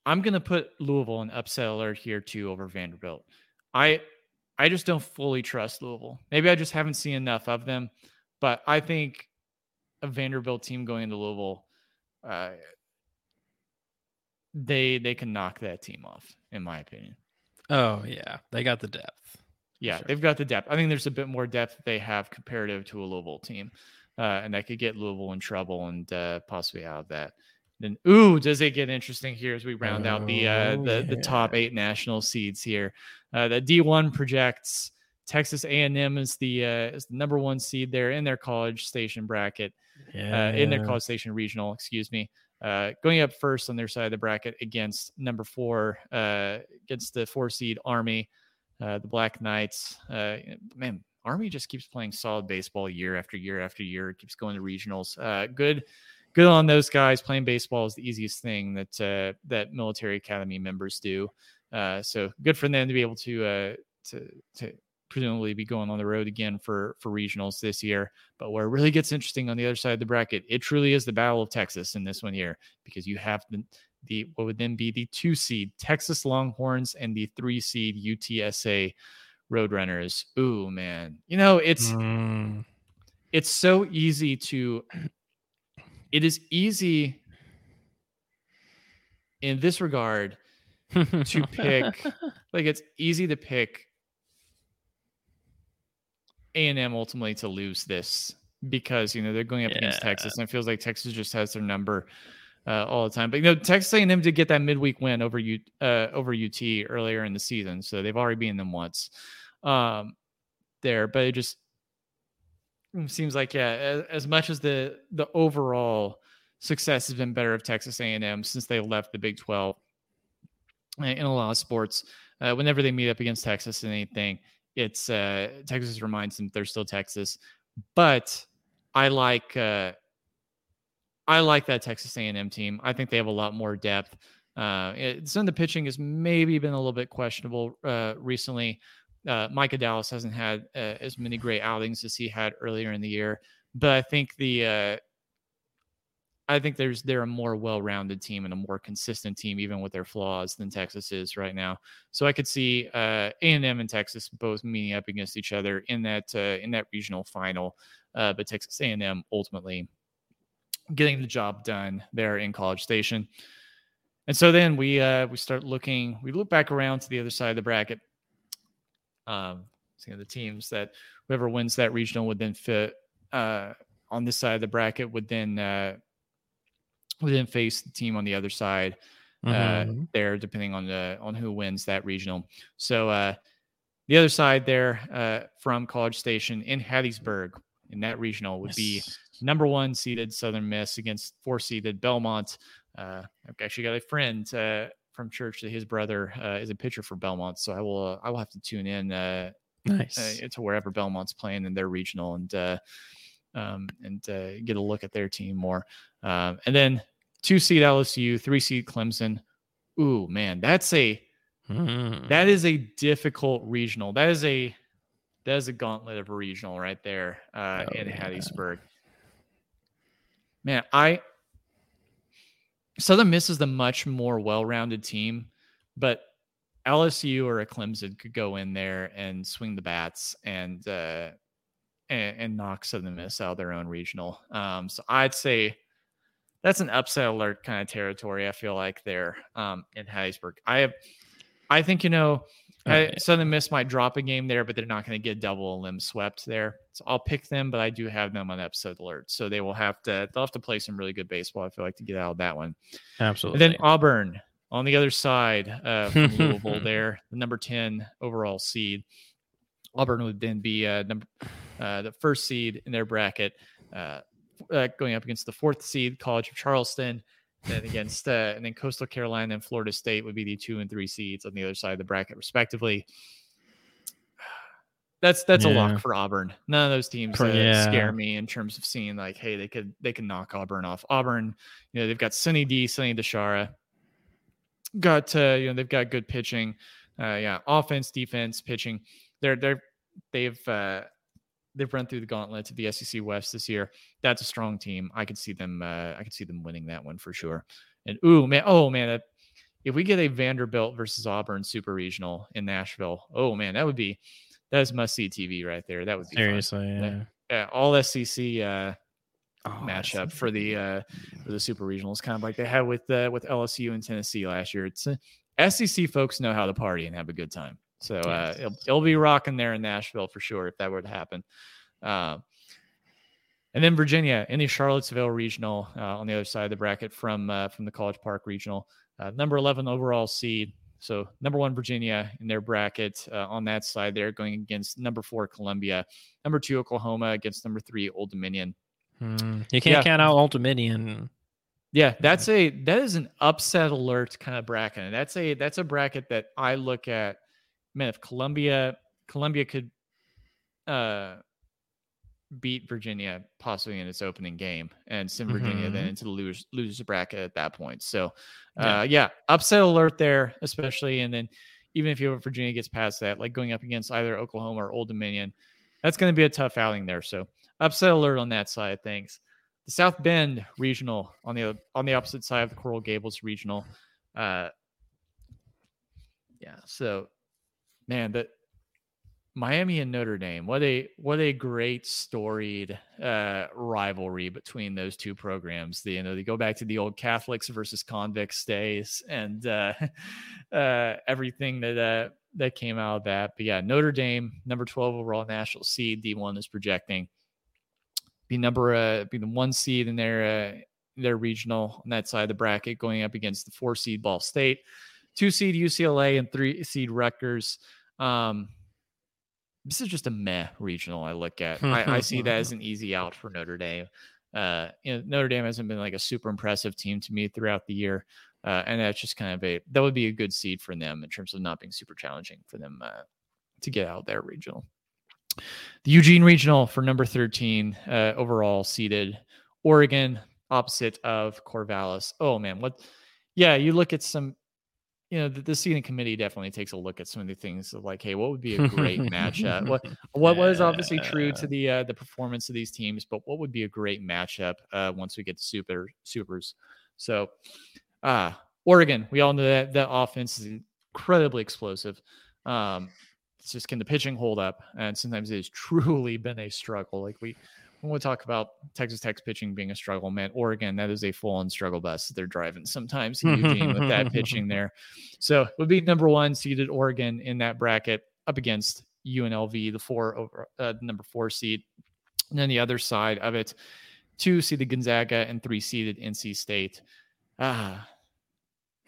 I'm gonna put Louisville in upset alert here too over Vanderbilt. I I just don't fully trust Louisville. Maybe I just haven't seen enough of them, but I think a Vanderbilt team going into Louisville, uh, they they can knock that team off, in my opinion. Oh yeah, they got the depth. Yeah, Sure. they've got the depth. I think there's a bit more depth they have comparative to a Louisville team, uh, and that could get Louisville in trouble and uh, possibly out of that. Then, ooh, does it get interesting here as we round out the uh, Oh, the the top eight national seeds here? Uh, the D1 projects Texas A&M is the uh, is the number one seed there in their college station bracket Yeah. uh, in their college station regional, excuse me. Uh, going up first on their side of the bracket against number four, uh, against the four seed Army, uh, the Black Knights. Uh, man, Army just keeps playing solid baseball year after year after year. It keeps going to regionals. Uh, good, good on those guys. Playing baseball is the easiest thing that uh, that military academy members do. Uh, so good for them to be able to uh, to to presumably be going on the road again for for regionals this year. But where it really gets interesting on the other side of the bracket, it truly is the battle of Texas in this one here because you have the the what would then be the two seed Texas Longhorns and the three seed UTSA Roadrunners. Ooh, man. You know, it's mm. it's so easy to it is easy in this regard to pick like it's easy to pick A&M ultimately to lose this because you know they're going up yeah. against Texas and it feels like Texas just has their number uh, all the time. But you know, Texas A&M did get that midweek win over U uh, over UT earlier in the season, so they've already beaten them once um, there. But it just seems like yeah, as, as much as the the overall success has been better of Texas A&M since they left the Big 12 in a lot of sports. Uh, whenever they meet up against Texas in anything, it's uh, Texas reminds them they're still Texas. But I like uh, I like that Texas A&M team. I think they have a lot more depth. Uh, it, some of the pitching has maybe been a little bit questionable uh, recently. Uh, Micah Dallas hasn't had as many great outings as he had earlier in the year, but I think the uh, I think there's they're a more well-rounded team and a more consistent team, even with their flaws, than Texas is right now. So I could see uh, A&M and Texas both meeting up against each other in that uh, in that regional final, uh, but Texas A&M ultimately getting the job done there in College Station. And so then we uh, we start looking, we look back around to the other side of the bracket. Um, seeing the teams that whoever wins that regional would then fit uh, on this side of the bracket would then would then face the team on the other side uh, mm-hmm. uh, there, depending on the on who wins that regional. So uh, the other side there uh, from College Station in Hattiesburg in that regional would yes. be number one seeded Southern Miss against four seeded Belmont. Uh, I've actually got a friend uh, from church that his brother uh, is a pitcher for Belmont, so I will uh, I will have to tune in uh, nice uh, to wherever Belmont's playing in their regional and um, and get a look at their team more. Um, and then two seed LSU, three seed Clemson. Ooh man, that's a mm. that is a difficult regional. That is a that is a gauntlet of a regional right there uh, oh, in. Hattiesburg. Man, I Southern Miss is the much more well-rounded team, but LSU or a Clemson could go in there and swing the bats and uh, and, and knock Southern Miss out of their own regional. Um, so I'd say that's an upset alert kind of territory. I feel like there um, in Hattiesburg. I have, I think you know Okay. Southern Miss might drop a game there, but they're not going to get double limb swept there. So I'll pick them, but I do have them on episode alert. So they will have to they'll have to play some really good baseball. I feel like to get out of that one. Absolutely. And then Auburn on the other side uh, from Louisville, there the number ten overall seed. Auburn would then be uh, number uh, the first seed in their bracket, uh, uh, going up against the fourth seed College of Charleston then against uh, and then Coastal Carolina and Florida State would be the two and three seeds on the other side of the bracket, respectively. That's that's yeah. a lock for Auburn. None of those teams yeah. scare me in terms of seeing like, hey, they could they can knock Auburn off. Auburn, you know, they've got Sunny D, Sonny DiChiara. Got uh, you know, they've got good pitching. Uh, yeah, offense, defense, pitching. They're they're they've uh, they've run through the gauntlet to the SEC West this year. That's a strong team. I could see them. Uh, I could see them winning that one for sure. And ooh man, oh man, if we get a Vanderbilt versus Auburn Super Regional in Nashville, oh man, that would be that is must see TV right there. That would be seriously, yeah. yeah. All SEC uh, oh, matchup for the uh, for the Super Regionals, kind of like they had with uh, with LSU and Tennessee last year. It's uh, SEC folks know how to party and have a good time. So uh, it'll, it'll, be rocking there in Nashville for sure if that were to happen. Uh, and then Virginia in the Charlottesville regional uh, on the other side of the bracket from uh, from the College Park regional, uh, number eleven overall seed. So number one Virginia in their bracket uh, on that side. They're going against number four Columbia, number two Oklahoma against number three Old Dominion. Hmm. You can't yeah. count out Old Dominion. Yeah, that's a that is an upset alert kind of bracket. That's a that's a bracket that I look at man, if Columbia Columbia could uh beat Virginia possibly in its opening game and send Virginia mm-hmm. then into the losers losers bracket at that point. So uh yeah. yeah, upset alert there, especially and then even if you Virginia gets past that, like going up against either Oklahoma or Old Dominion, that's going to be a tough outing there. So upset alert on that side of things. the South Bend regional on the on the opposite side of the Coral Gables regional. Uh, yeah, so man, the Miami and Notre Dame. What a what a great storied uh, rivalry between those two programs. The, you know, they go back to the old Catholics versus convicts days, and uh, uh, everything that uh, that came out of that. But yeah, Notre Dame, number twelve overall national seed, D one is projecting be number uh, be the one seed in their uh, their regional on that side of the bracket, going up against the four seed Ball State, two seed UCLA, and three seed Rutgers. Um, this is just a meh regional. I look at. I, I, see that as an easy out for Notre Dame. Uh, you know, Notre Dame hasn't been like a super impressive team to me throughout the year, uh, and that's just kind of a that would be a good seed for them in terms of not being super challenging for them uh, to get out their regional. The Eugene Regional for number 13 uh, overall seeded. Oregon opposite of Corvallis. Oh man, what? Yeah, you look at some you know, the, the seating committee definitely takes a look at some of the things of like, hey, what would be a great matchup? What what was obviously true to the uh, the performance of these teams, but what would be a great matchup uh, once we get to super supers? So, uh Oregon, we all know that that offense is incredibly explosive. Um, it's just can the pitching hold up? And sometimes it has truly been a struggle. Like we when we talk about Texas Tech's pitching being a struggle, man, Oregon, that is a full on struggle bus they're driving sometimes Eugene with that pitching there. So it would be number one seeded Oregon in that bracket up against UNLV, the four over uh, number four seed. And then the other side of it, two seeded Gonzaga and three seeded NC State. Ah.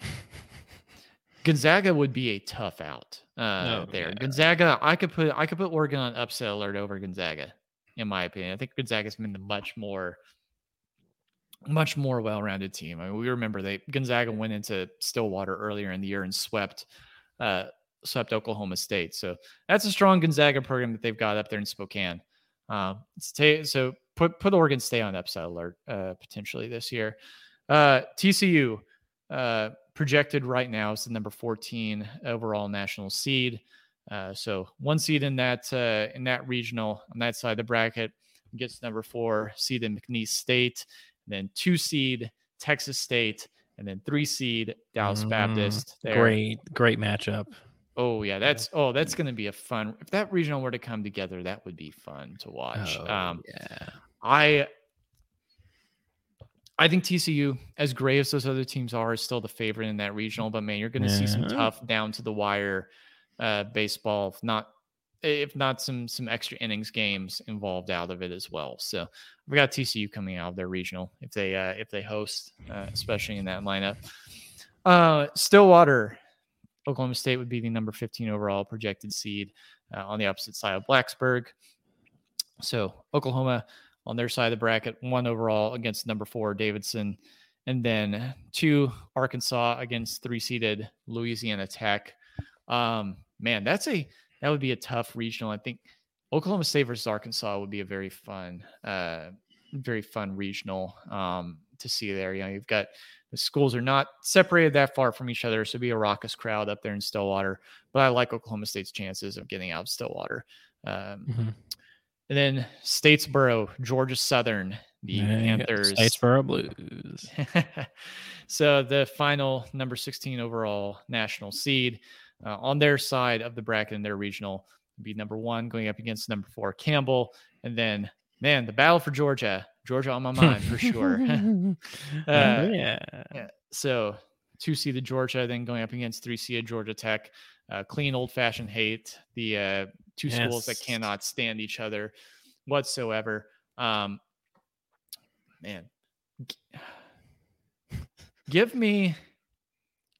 Gonzaga would be a tough out uh, oh, there. Yeah. Gonzaga, I could put I could put Oregon on upset alert over Gonzaga in my opinion. I think Gonzaga's been the much more much more well-rounded team. I mean, we remember they Gonzaga went into Stillwater earlier in the year and swept uh, swept Oklahoma State. So that's a strong Gonzaga program that they've got up there in Spokane. Uh, so put put Oregon State on upside alert uh, potentially this year. Uh, TCU uh, projected right now is the number 14 overall national seed. Uh, so one seed in that uh, in that regional on that side of the bracket gets number four seed in McNeese State, then two seed Texas State, and then three seed Dallas mm, Baptist. There. Great, great matchup. Oh yeah, that's oh that's going to be a fun. If that regional were to come together, that would be fun to watch. Oh, um, yeah, I I think TCU, as great as those other teams are, is still the favorite in that regional. But man, you're going to yeah. see some tough down to the wire uh, baseball, if not if not some some extra innings games involved out of it as well. So we got TCU coming out of their regional if they uh, if they host, uh, especially in that lineup. Uh, Stillwater, Oklahoma State would be the number 15 overall projected seed uh, on the opposite side of Blacksburg. So Oklahoma on their side of the bracket, one overall against number four Davidson, and then two Arkansas against three seeded Louisiana Tech. Um, man, that's a that would be a tough regional. I think Oklahoma State versus Arkansas would be a very fun, uh, very fun regional um, to see there. You know, you've got the schools are not separated that far from each other, so be a raucous crowd up there in Stillwater. But I like Oklahoma State's chances of getting out of Stillwater. Um, mm-hmm. And then Statesboro, Georgia Southern, the yeah, Panthers. Statesboro Blues. so the final number 16 overall national seed uh, on their side of the bracket in their regional be number one going up against number four Campbell, and then man, the battle for Georgia, Georgia on my mind for sure. uh, yeah. yeah. So two seeded Georgia, then going up against three seeded Georgia Tech. Uh, clean old fashioned hate. The uh, two yes. schools that cannot stand each other whatsoever. Um, man, give me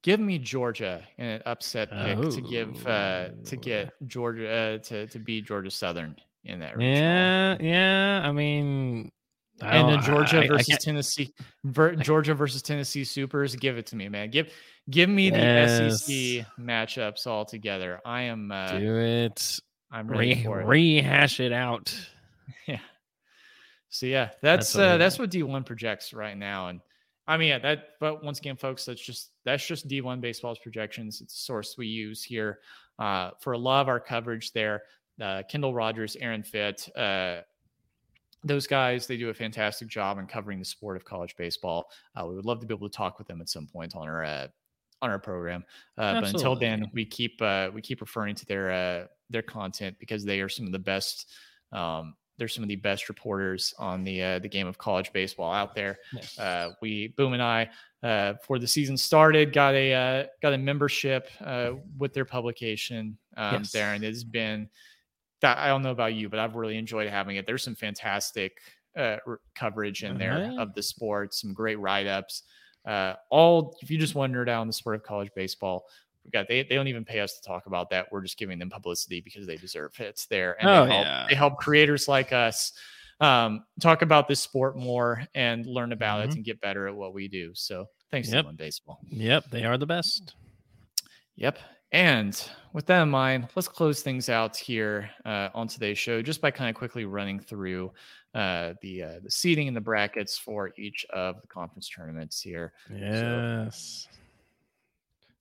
give me Georgia in an upset pick oh. to give uh, to get Georgia uh, to to beat Georgia Southern in that. Yeah, yeah. I mean, and the Georgia I, versus I Tennessee, ver, Georgia versus Tennessee Supers. Give it to me, man. Give give me yes. the SEC matchups all together. I am. Uh, Do it. I'm ready Re- for it. Rehash it out. Yeah. So yeah, that's that's, uh, that's what D1 projects right now, and I mean, yeah, that, but once again, folks, that's just, that's just D1 baseball's projections. It's a source we use here uh, for a lot of our coverage there. Uh, Kendall Rogers, Aaron Fitt, uh, those guys they do a fantastic job in covering the sport of college baseball uh, we would love to be able to talk with them at some point on our uh, on our program uh, but until then we keep uh, we keep referring to their uh, their content because they are some of the best um, they're some of the best reporters on the uh, the game of college baseball out there. Uh, we Boom and I uh, before the season started got a uh, got a membership uh, with their publication um, yes. there, and it's been that I don't know about you, but I've really enjoyed having it. There's some fantastic uh, coverage in there of the sport, some great write ups. all if you just want to nerd out on the sport of college baseball, we got they, they don't even pay us to talk about that. We're just giving them publicity because they deserve it. It's there. And oh, they, help, yeah. they help creators like us um, talk about this sport more and learn about mm-hmm. it and get better at what we do. So thanks yep. to Baseball. Yep, they are the best. Yep. And with that in mind, let's close things out here uh, on today's show just by kind of quickly running through uh, the uh, the seating and the brackets for each of the conference tournaments here. Yes. So,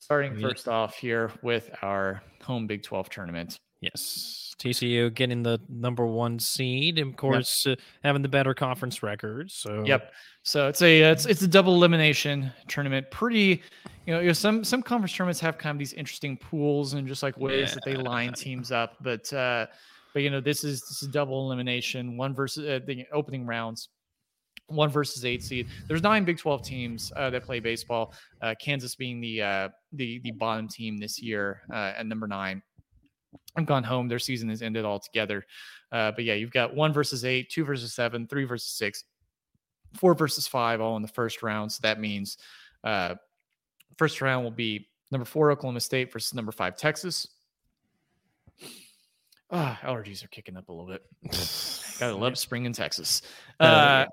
Starting first off here with our home Big 12 tournament. Yes. TCU getting the number one seed, of course, yep. uh, having the better conference record. So, yep. So it's a it's it's a double elimination tournament. Pretty, you know, you know some some conference tournaments have kind of these interesting pools and just like ways yeah. that they line teams up. But uh, but you know, this is this is double elimination. One versus uh, the opening rounds one versus eight seed. There's nine Big 12 teams uh, that play baseball. Uh, Kansas being the uh, the the bottom team this year uh, at number nine. I've gone home. Their season has ended altogether. Uh, but yeah, you've got one versus eight, two versus seven, three versus six, four versus five, all in the first round. So that means uh, first round will be number four Oklahoma State versus number five Texas. Ah, oh, allergies are kicking up a little bit. Gotta love spring in Texas. Uh,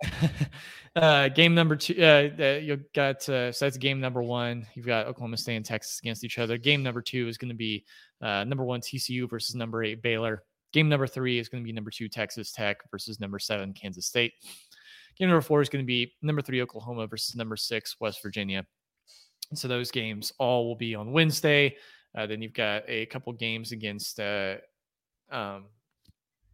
uh, game number two, uh, you got uh, so that's game number one. You've got Oklahoma State and Texas against each other. Game number two is going to be uh, number one TCU versus number eight Baylor. Game number three is going to be number two Texas Tech versus number seven Kansas State. Game number four is going to be number three Oklahoma versus number six West Virginia. So those games all will be on Wednesday. Uh, then you've got a couple games against uh, um,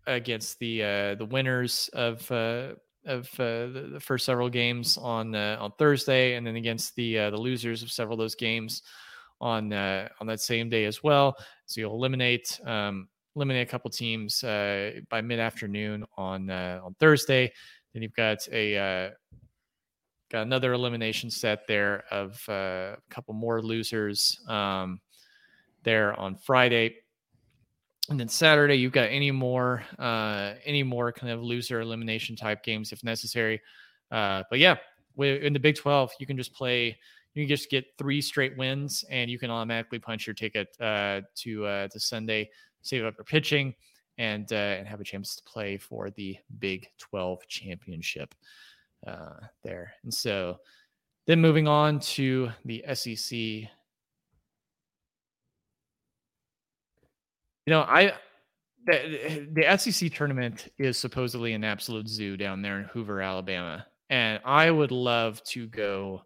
against the uh, the winners of uh, of uh, the, the, first several games on uh, on Thursday, and then against the uh, the losers of several of those games on on that same day as well. So you'll eliminate um, eliminate a couple teams by mid afternoon on on Thursday. Then you've got a got another elimination set there of a couple more losers um, there on Friday and then Saturday, you've got any more, uh, any more kind of loser elimination type games if necessary. Uh, but yeah, in the Big 12, you can just play. You can just get three straight wins, and you can automatically punch your ticket uh, to uh, to Sunday, save up your pitching, and uh, and have a chance to play for the Big 12 championship uh, there. And so, then moving on to the SEC You know, I the, the SEC tournament is supposedly an absolute zoo down there in Hoover, Alabama, and I would love to go.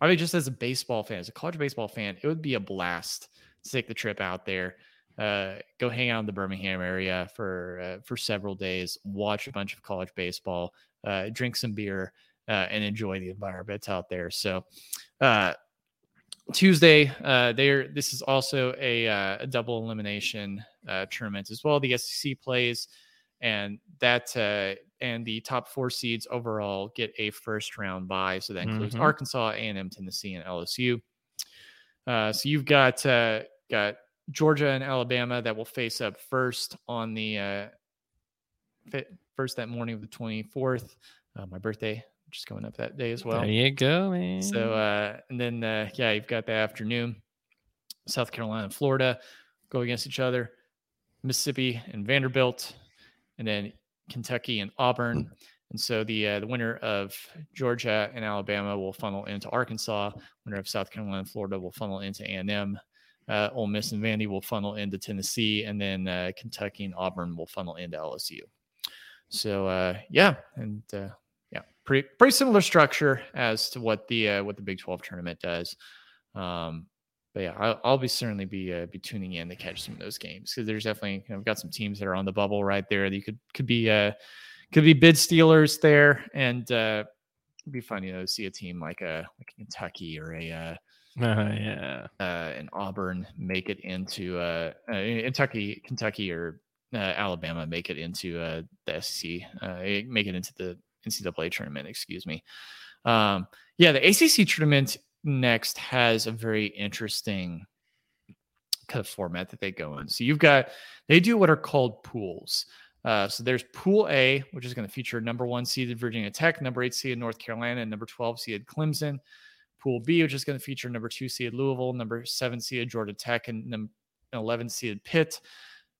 I mean, just as a baseball fan, as a college baseball fan, it would be a blast to take the trip out there, uh, go hang out in the Birmingham area for uh, for several days, watch a bunch of college baseball, uh, drink some beer, uh, and enjoy the environment out there. So, uh, Tuesday, uh, there. This is also a, uh, a double elimination uh, tournament as well. The SEC plays, and that uh, and the top four seeds overall get a first round bye. So that includes mm-hmm. Arkansas, A and M, Tennessee, and LSU. Uh, so you've got uh, got Georgia and Alabama that will face up first on the first that morning of the twenty fourth. my birthday just coming up that day as well. There you go, man. So, uh, and then, uh, yeah, you've got the afternoon. South Carolina and Florida go against each other. Mississippi and Vanderbilt, and then Kentucky and Auburn. And so the uh, the winner of Georgia and Alabama will funnel into Arkansas. Winner of South Carolina and Florida will funnel into A and M. Uh, Ole Miss and Vandy will funnel into Tennessee, and then uh, Kentucky and Auburn will funnel into LSU. So uh, yeah, and uh, pretty pretty similar structure as to what the uh, what the Big Twelve tournament does. Um, but yeah, I'll, I'll, be certainly be uh, be tuning in to catch some of those games because there's definitely you know, we've got some teams that are on the bubble right there that you could could be uh, could be bid stealers there, and uh, it'd be fun, you know, to see a team like a like Kentucky or a uh, uh, yeah, uh, an Auburn make it into uh, uh Kentucky, Kentucky or uh, Alabama make it into uh, the SEC, uh, make it into the NCAA tournament. Excuse me. Um, yeah, the ACC tournament next has a very interesting kind of format that they go in. So you've got they do what are called pools. Uh, so there's Pool A, which is going to feature number one seeded Virginia Tech, number eight seeded North Carolina, and number 12 seeded Clemson. Pool B, which is going to feature number two seeded Louisville, number seven seeded Georgia Tech, and number 11 seeded Pitt.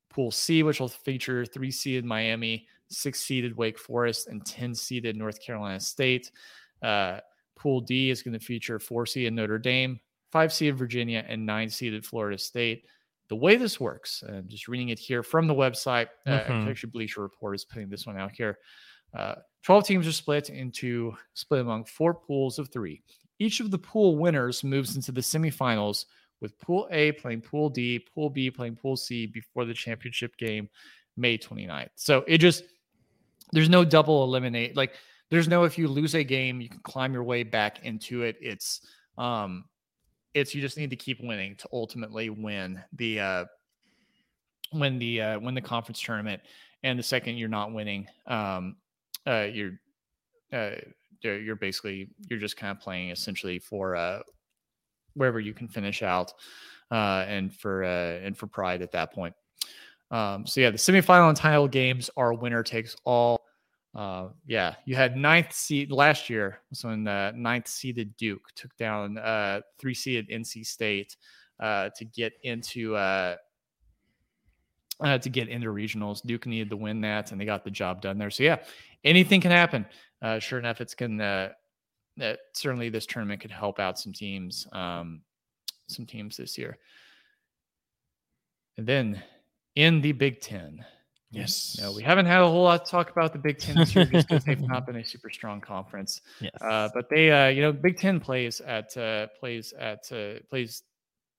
Pool C, which will feature three seeded Miami, six seeded Wake Forest, and 10 seeded North Carolina State. Uh, Pool D is going to feature four seeded Notre Dame, five seeded Virginia, and nine seeded Florida State the way this works, I'm just reading it here from the website. Uh, mm-hmm. Uh, actually, Bleacher Report is putting this one out here. Uh, 12 teams are split into split among four pools of three. Each of the pool winners moves into the semifinals with Pool A playing Pool D, Pool B playing Pool C before the championship game, May 29th. So it just there's no double eliminate. Like there's no if you lose a game, you can climb your way back into it. It's um it's you just need to keep winning to ultimately win the uh win the uh win the conference tournament and the second you're not winning um uh you're uh you're basically you're just kind of playing essentially for uh wherever you can finish out uh and for uh and for pride at that point um so yeah the semifinal and title games are winner takes all uh, yeah, you had ninth seed last year. So when uh, ninth seeded Duke took down uh, three seeded NC State uh, to get into uh, uh, to get into regionals. Duke needed to win that, and they got the job done there. So yeah, anything can happen. Uh, sure enough, it's can uh, uh, certainly this tournament could help out some teams, um, some teams this year. And then in the Big Ten, Yes. No, we haven't had a whole lot to talk about the Big Ten this year just because they've not been a super strong conference. Yes. Uh, but they, uh, you know, Big Ten plays at uh, plays at uh, plays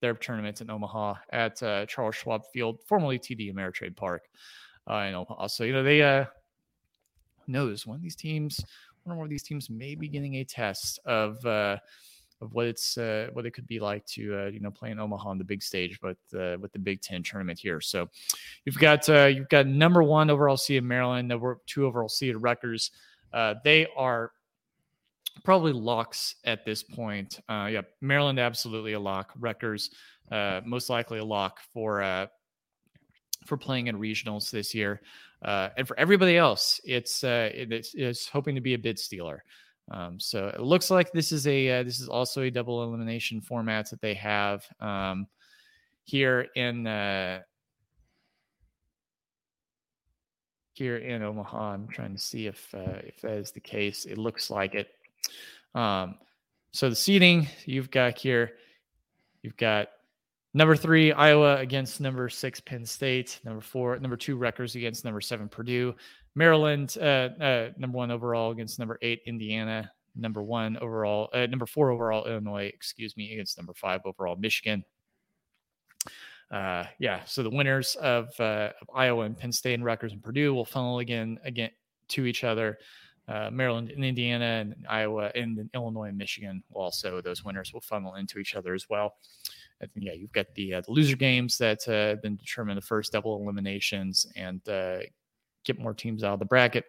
their tournaments in Omaha at uh, Charles Schwab Field, formerly TD Ameritrade Park uh, in Omaha. So you know they uh, knows one of these teams, one or more of these teams may be getting a test of of what it's uh, what it could be like to uh, you know play in Omaha on the big stage, but uh, with the Big Ten tournament here. So you've got uh, you've got number one overall seed Maryland, number two overall seed Rutgers. Uh, they are probably locks at this point. Uh, yeah, Maryland absolutely a lock. Rutgers most likely a lock for for playing in regionals this year. and for everybody else, it's it's, it's hoping to be a bid stealer. Um, so it looks like this is a uh, this is also a double elimination format that they have um, here in uh, here in Omaha. I'm trying to see if uh, if that is the case. It looks like it. Um, so the seating you've got here, you've got number three Iowa against number six Penn State, number four, number two Rutgers against number seven Purdue, Maryland, uh, uh, number one overall against number eight Indiana, number one overall, uh, number four overall Illinois, excuse me, against number five overall Michigan. Uh, yeah, so the winners of, uh, of Iowa and Penn State and Rutgers and Purdue will funnel again again to each other. Uh, Maryland and Indiana and Iowa and Illinois and Michigan will also those winners will funnel into each other as well. And yeah, you've got the, uh, the loser games that uh, then determine the first double eliminations and get more teams out of the bracket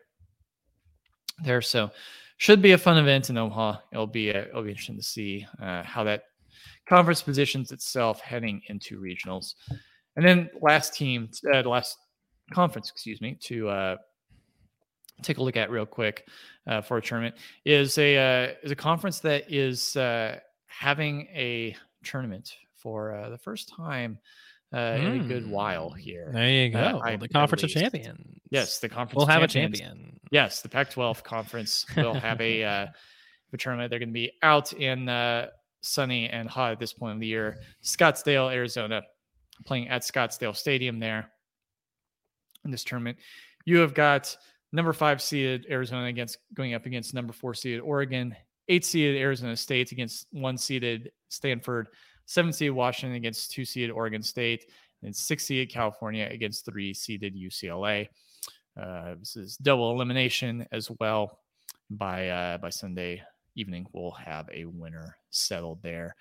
there. So should be a fun event in Omaha. It'll be a, it'll be interesting to see uh, how that conference positions itself heading into regionals. And then last team, uh, last conference, excuse me, to uh, take a look at real quick uh, for a tournament is a uh, is a conference that is uh, having a tournament for uh, the first time uh, mm. in a good while hmm. here. There you go. Uh, I, the conference of champions. Yes, the conference. We'll have a champion. Yes, the Pac-12 conference will have a, uh, a tournament. They're going to be out in uh, sunny and hot at this point of the year. Scottsdale, Arizona, playing at Scottsdale Stadium there in this tournament. You have got number five seeded Arizona against going up against number four seeded Oregon, eight seeded Arizona State against one seeded Stanford seven seed Washington against two seed Oregon State, and six seed California against three seeded UCLA. uh, this is double elimination as well. By uh, by Sunday evening, we'll have a winner settled there.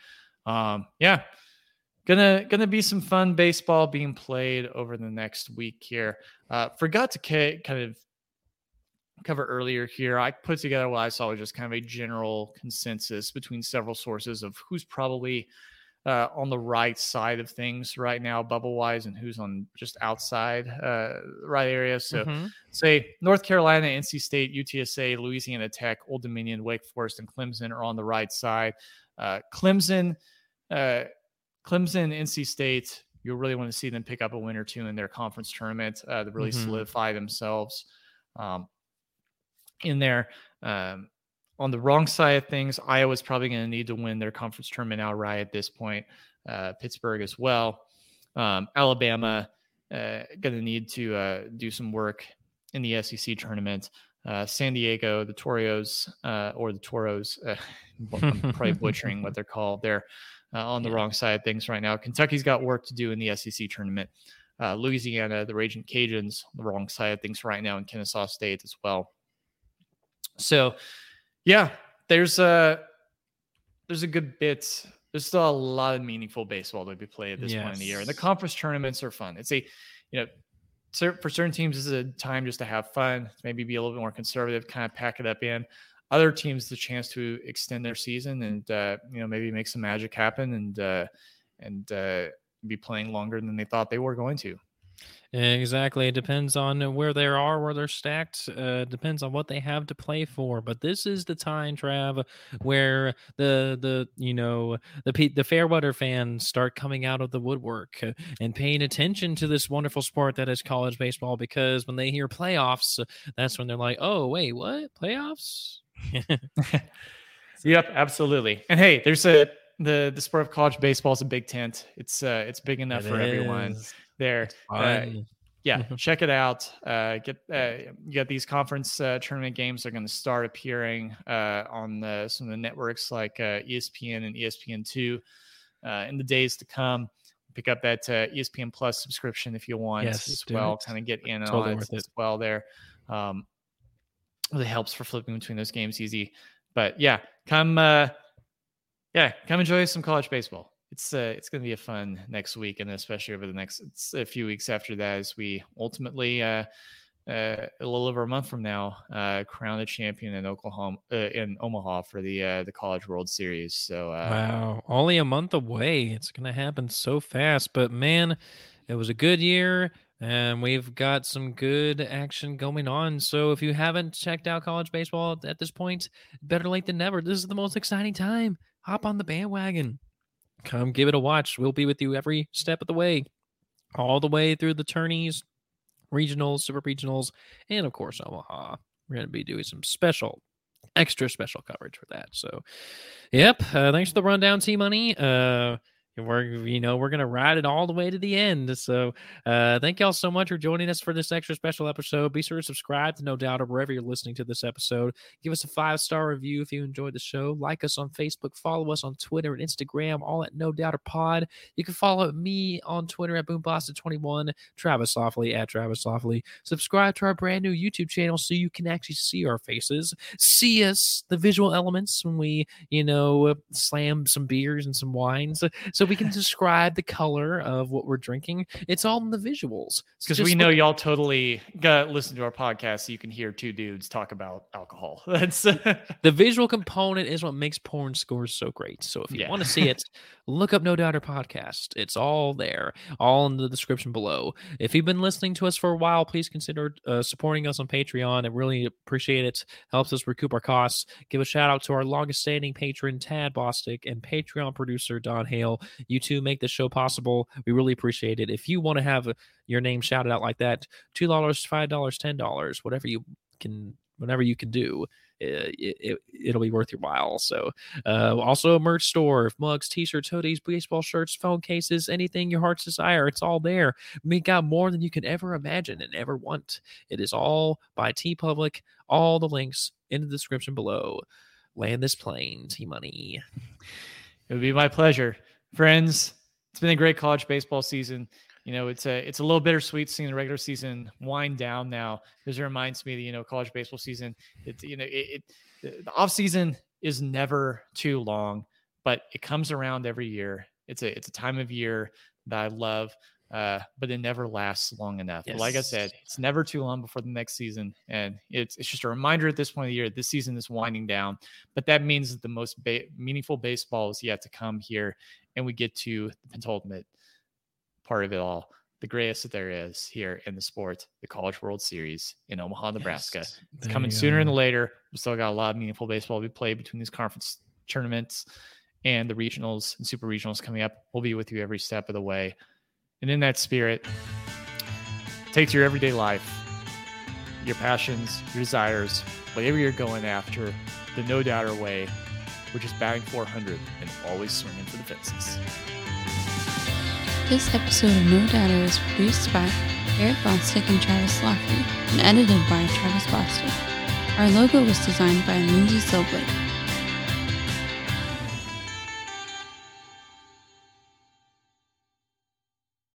Um, yeah, gonna gonna be some fun baseball being played over the next week here. Uh, forgot to ca- kind of cover earlier here. I put together what I saw was just kind of a general consensus between several sources of who's probably uh, on the right side of things right now, bubble wise, and who's on just outside uh, right area. So, mm-hmm. say North Carolina, NC State, UTSA, Louisiana Tech, Old Dominion, Wake Forest, and Clemson are on the right side. Uh, Clemson, uh, Clemson, NC State, you'll really want to see them pick up a win or two in their conference tournament uh, to really mm-hmm. solidify themselves um, in there. Um, on the wrong side of things, Iowa's probably going to need to win their conference tournament outright at this point. Uh, Pittsburgh as well. Um, Alabama uh, going to need to uh, do some work in the SEC tournament. Uh, San Diego, the Toros uh, or the Toros, uh, I'm probably butchering what they're called. They're on the yeah. wrong side of things right now. Kentucky's got work to do in the SEC tournament. Louisiana, the Raging Cajuns, the wrong side of things right now, in Kennesaw State as well. So, yeah, there's a there's a good bit. There's still a lot of meaningful baseball to be played at this yes. point in the year, and the conference tournaments are fun. It's a, you know, for certain teams, this is a time just to have fun, maybe be a little bit more conservative, kind of pack it up in. Other teams, the chance to extend their season and uh, you know maybe make some magic happen and uh, and uh, be playing longer than they thought they were going to. Exactly. It depends on where they are, where they're stacked. Uh, depends on what they have to play for. But this is the time, Trav, where the the you know the the fair weather fans start coming out of the woodwork and paying attention to this wonderful sport that is college baseball. Because when they hear playoffs, that's when they're like, "Oh, wait, what playoffs?" yep, absolutely. And hey, there's a the the sport of college baseball is a big tent. It's uh it's big enough it for is. everyone there. Uh, yeah, check it out. Uh, get uh, you got these conference uh, tournament games are going to start appearing uh, on the, some of the networks like uh, ESPN and ESPN two in the days to come. Pick up that ESPN Plus subscription if you want yes, as well. Kind of get in totally on it as well there. Um, really helps for flipping between those games easy. But yeah, come yeah, come enjoy some college baseball it's uh, it's going to be a fun next week, and especially over the next a few weeks after that, as we ultimately uh, uh, a little over a month from now uh, crown a champion in Oklahoma uh, in Omaha for the uh, the College World Series. So wow, only a month away. It's going to happen so fast, but man, it was a good year. And we've got some good action going on. So if you haven't checked out college baseball at this point, better late than never. This is the most exciting time. Hop on the bandwagon come give it a watch. We'll be with you every step of the way, all the way through the tourneys, regionals, super regionals, and of course, Omaha. We're going to be doing some special, extra special coverage for that. So, yep. Uh, thanks for the rundown, T Money. Uh, we're you know we're gonna ride it all the way to the end. So uh thank y'all so much for joining us for this extra special episode. Be sure to subscribe to No Doubter wherever you're listening to this episode. Give us a five star review if you enjoyed the show. Like us on facebook. Follow us on twitter and instagram all at No Doubter pod. You can follow me on twitter at boombostick21 travis Lofley at travis Lofley. Subscribe to our brand new youtube channel so you can actually see our faces see us the visual elements when we you know slam some beers and some wines. So we can describe the color of what we're drinking. It's all in the visuals. Because we know y'all totally got listen to our podcast so you can hear two dudes talk about alcohol. That's the visual component is what makes porn scores so great. So if you yeah. want to see it, look up No Doubter Podcast. It's all there, all in the description below. If you've been listening to us for a while, please consider uh, supporting us on Patreon. I really appreciate it. Helps us recoup our costs. Give a shout out to our longest standing patron, Tad Bostick, and Patreon producer, Don Hale. You two make the show possible. We really appreciate it. If you want to have your name shouted out like that, $2, $5, $10, whatever you can, whatever you can do it, it, will be worth your while. So, uh, also a merch store, of mugs, t-shirts, hoodies, baseball shirts, phone cases, anything your heart's desire. It's all there. We got more than you can ever imagine and ever want. It is all by TeePublic All the links in the description below. Land this plane, T Money. It would be my pleasure. Friends, it's been a great college baseball season. you know, it's a it's a little bittersweet seeing the regular season wind down now because it reminds me that you know college baseball season. It's you know it, it the off season is never too long, but it comes around every year. It's a it's a time of year that I love uh, but it never lasts long enough. Yes. Like I said, it's never too long before the next season, and it's it's just a reminder at this point of the year. This season is winding down, but that means that the most ba- meaningful baseball is yet to come here, and we get to the penultimate part of it all, the greatest that there is here in the sport, the College World Series in Omaha, Nebraska. Yes, it's coming sooner than later. We still got a lot of meaningful baseball to be played between these conference tournaments and the regionals and super regionals coming up. We'll be with you every step of the way. And in that spirit, take to your everyday life, your passions, your desires, whatever you're going after, the no doubter way, which is batting 400 and always swinging for the fences. This episode of No Doubter is produced by Eric Bostick and Travis Lofley and edited by Travis Bostick. Our logo was designed by Lindsay Silblake.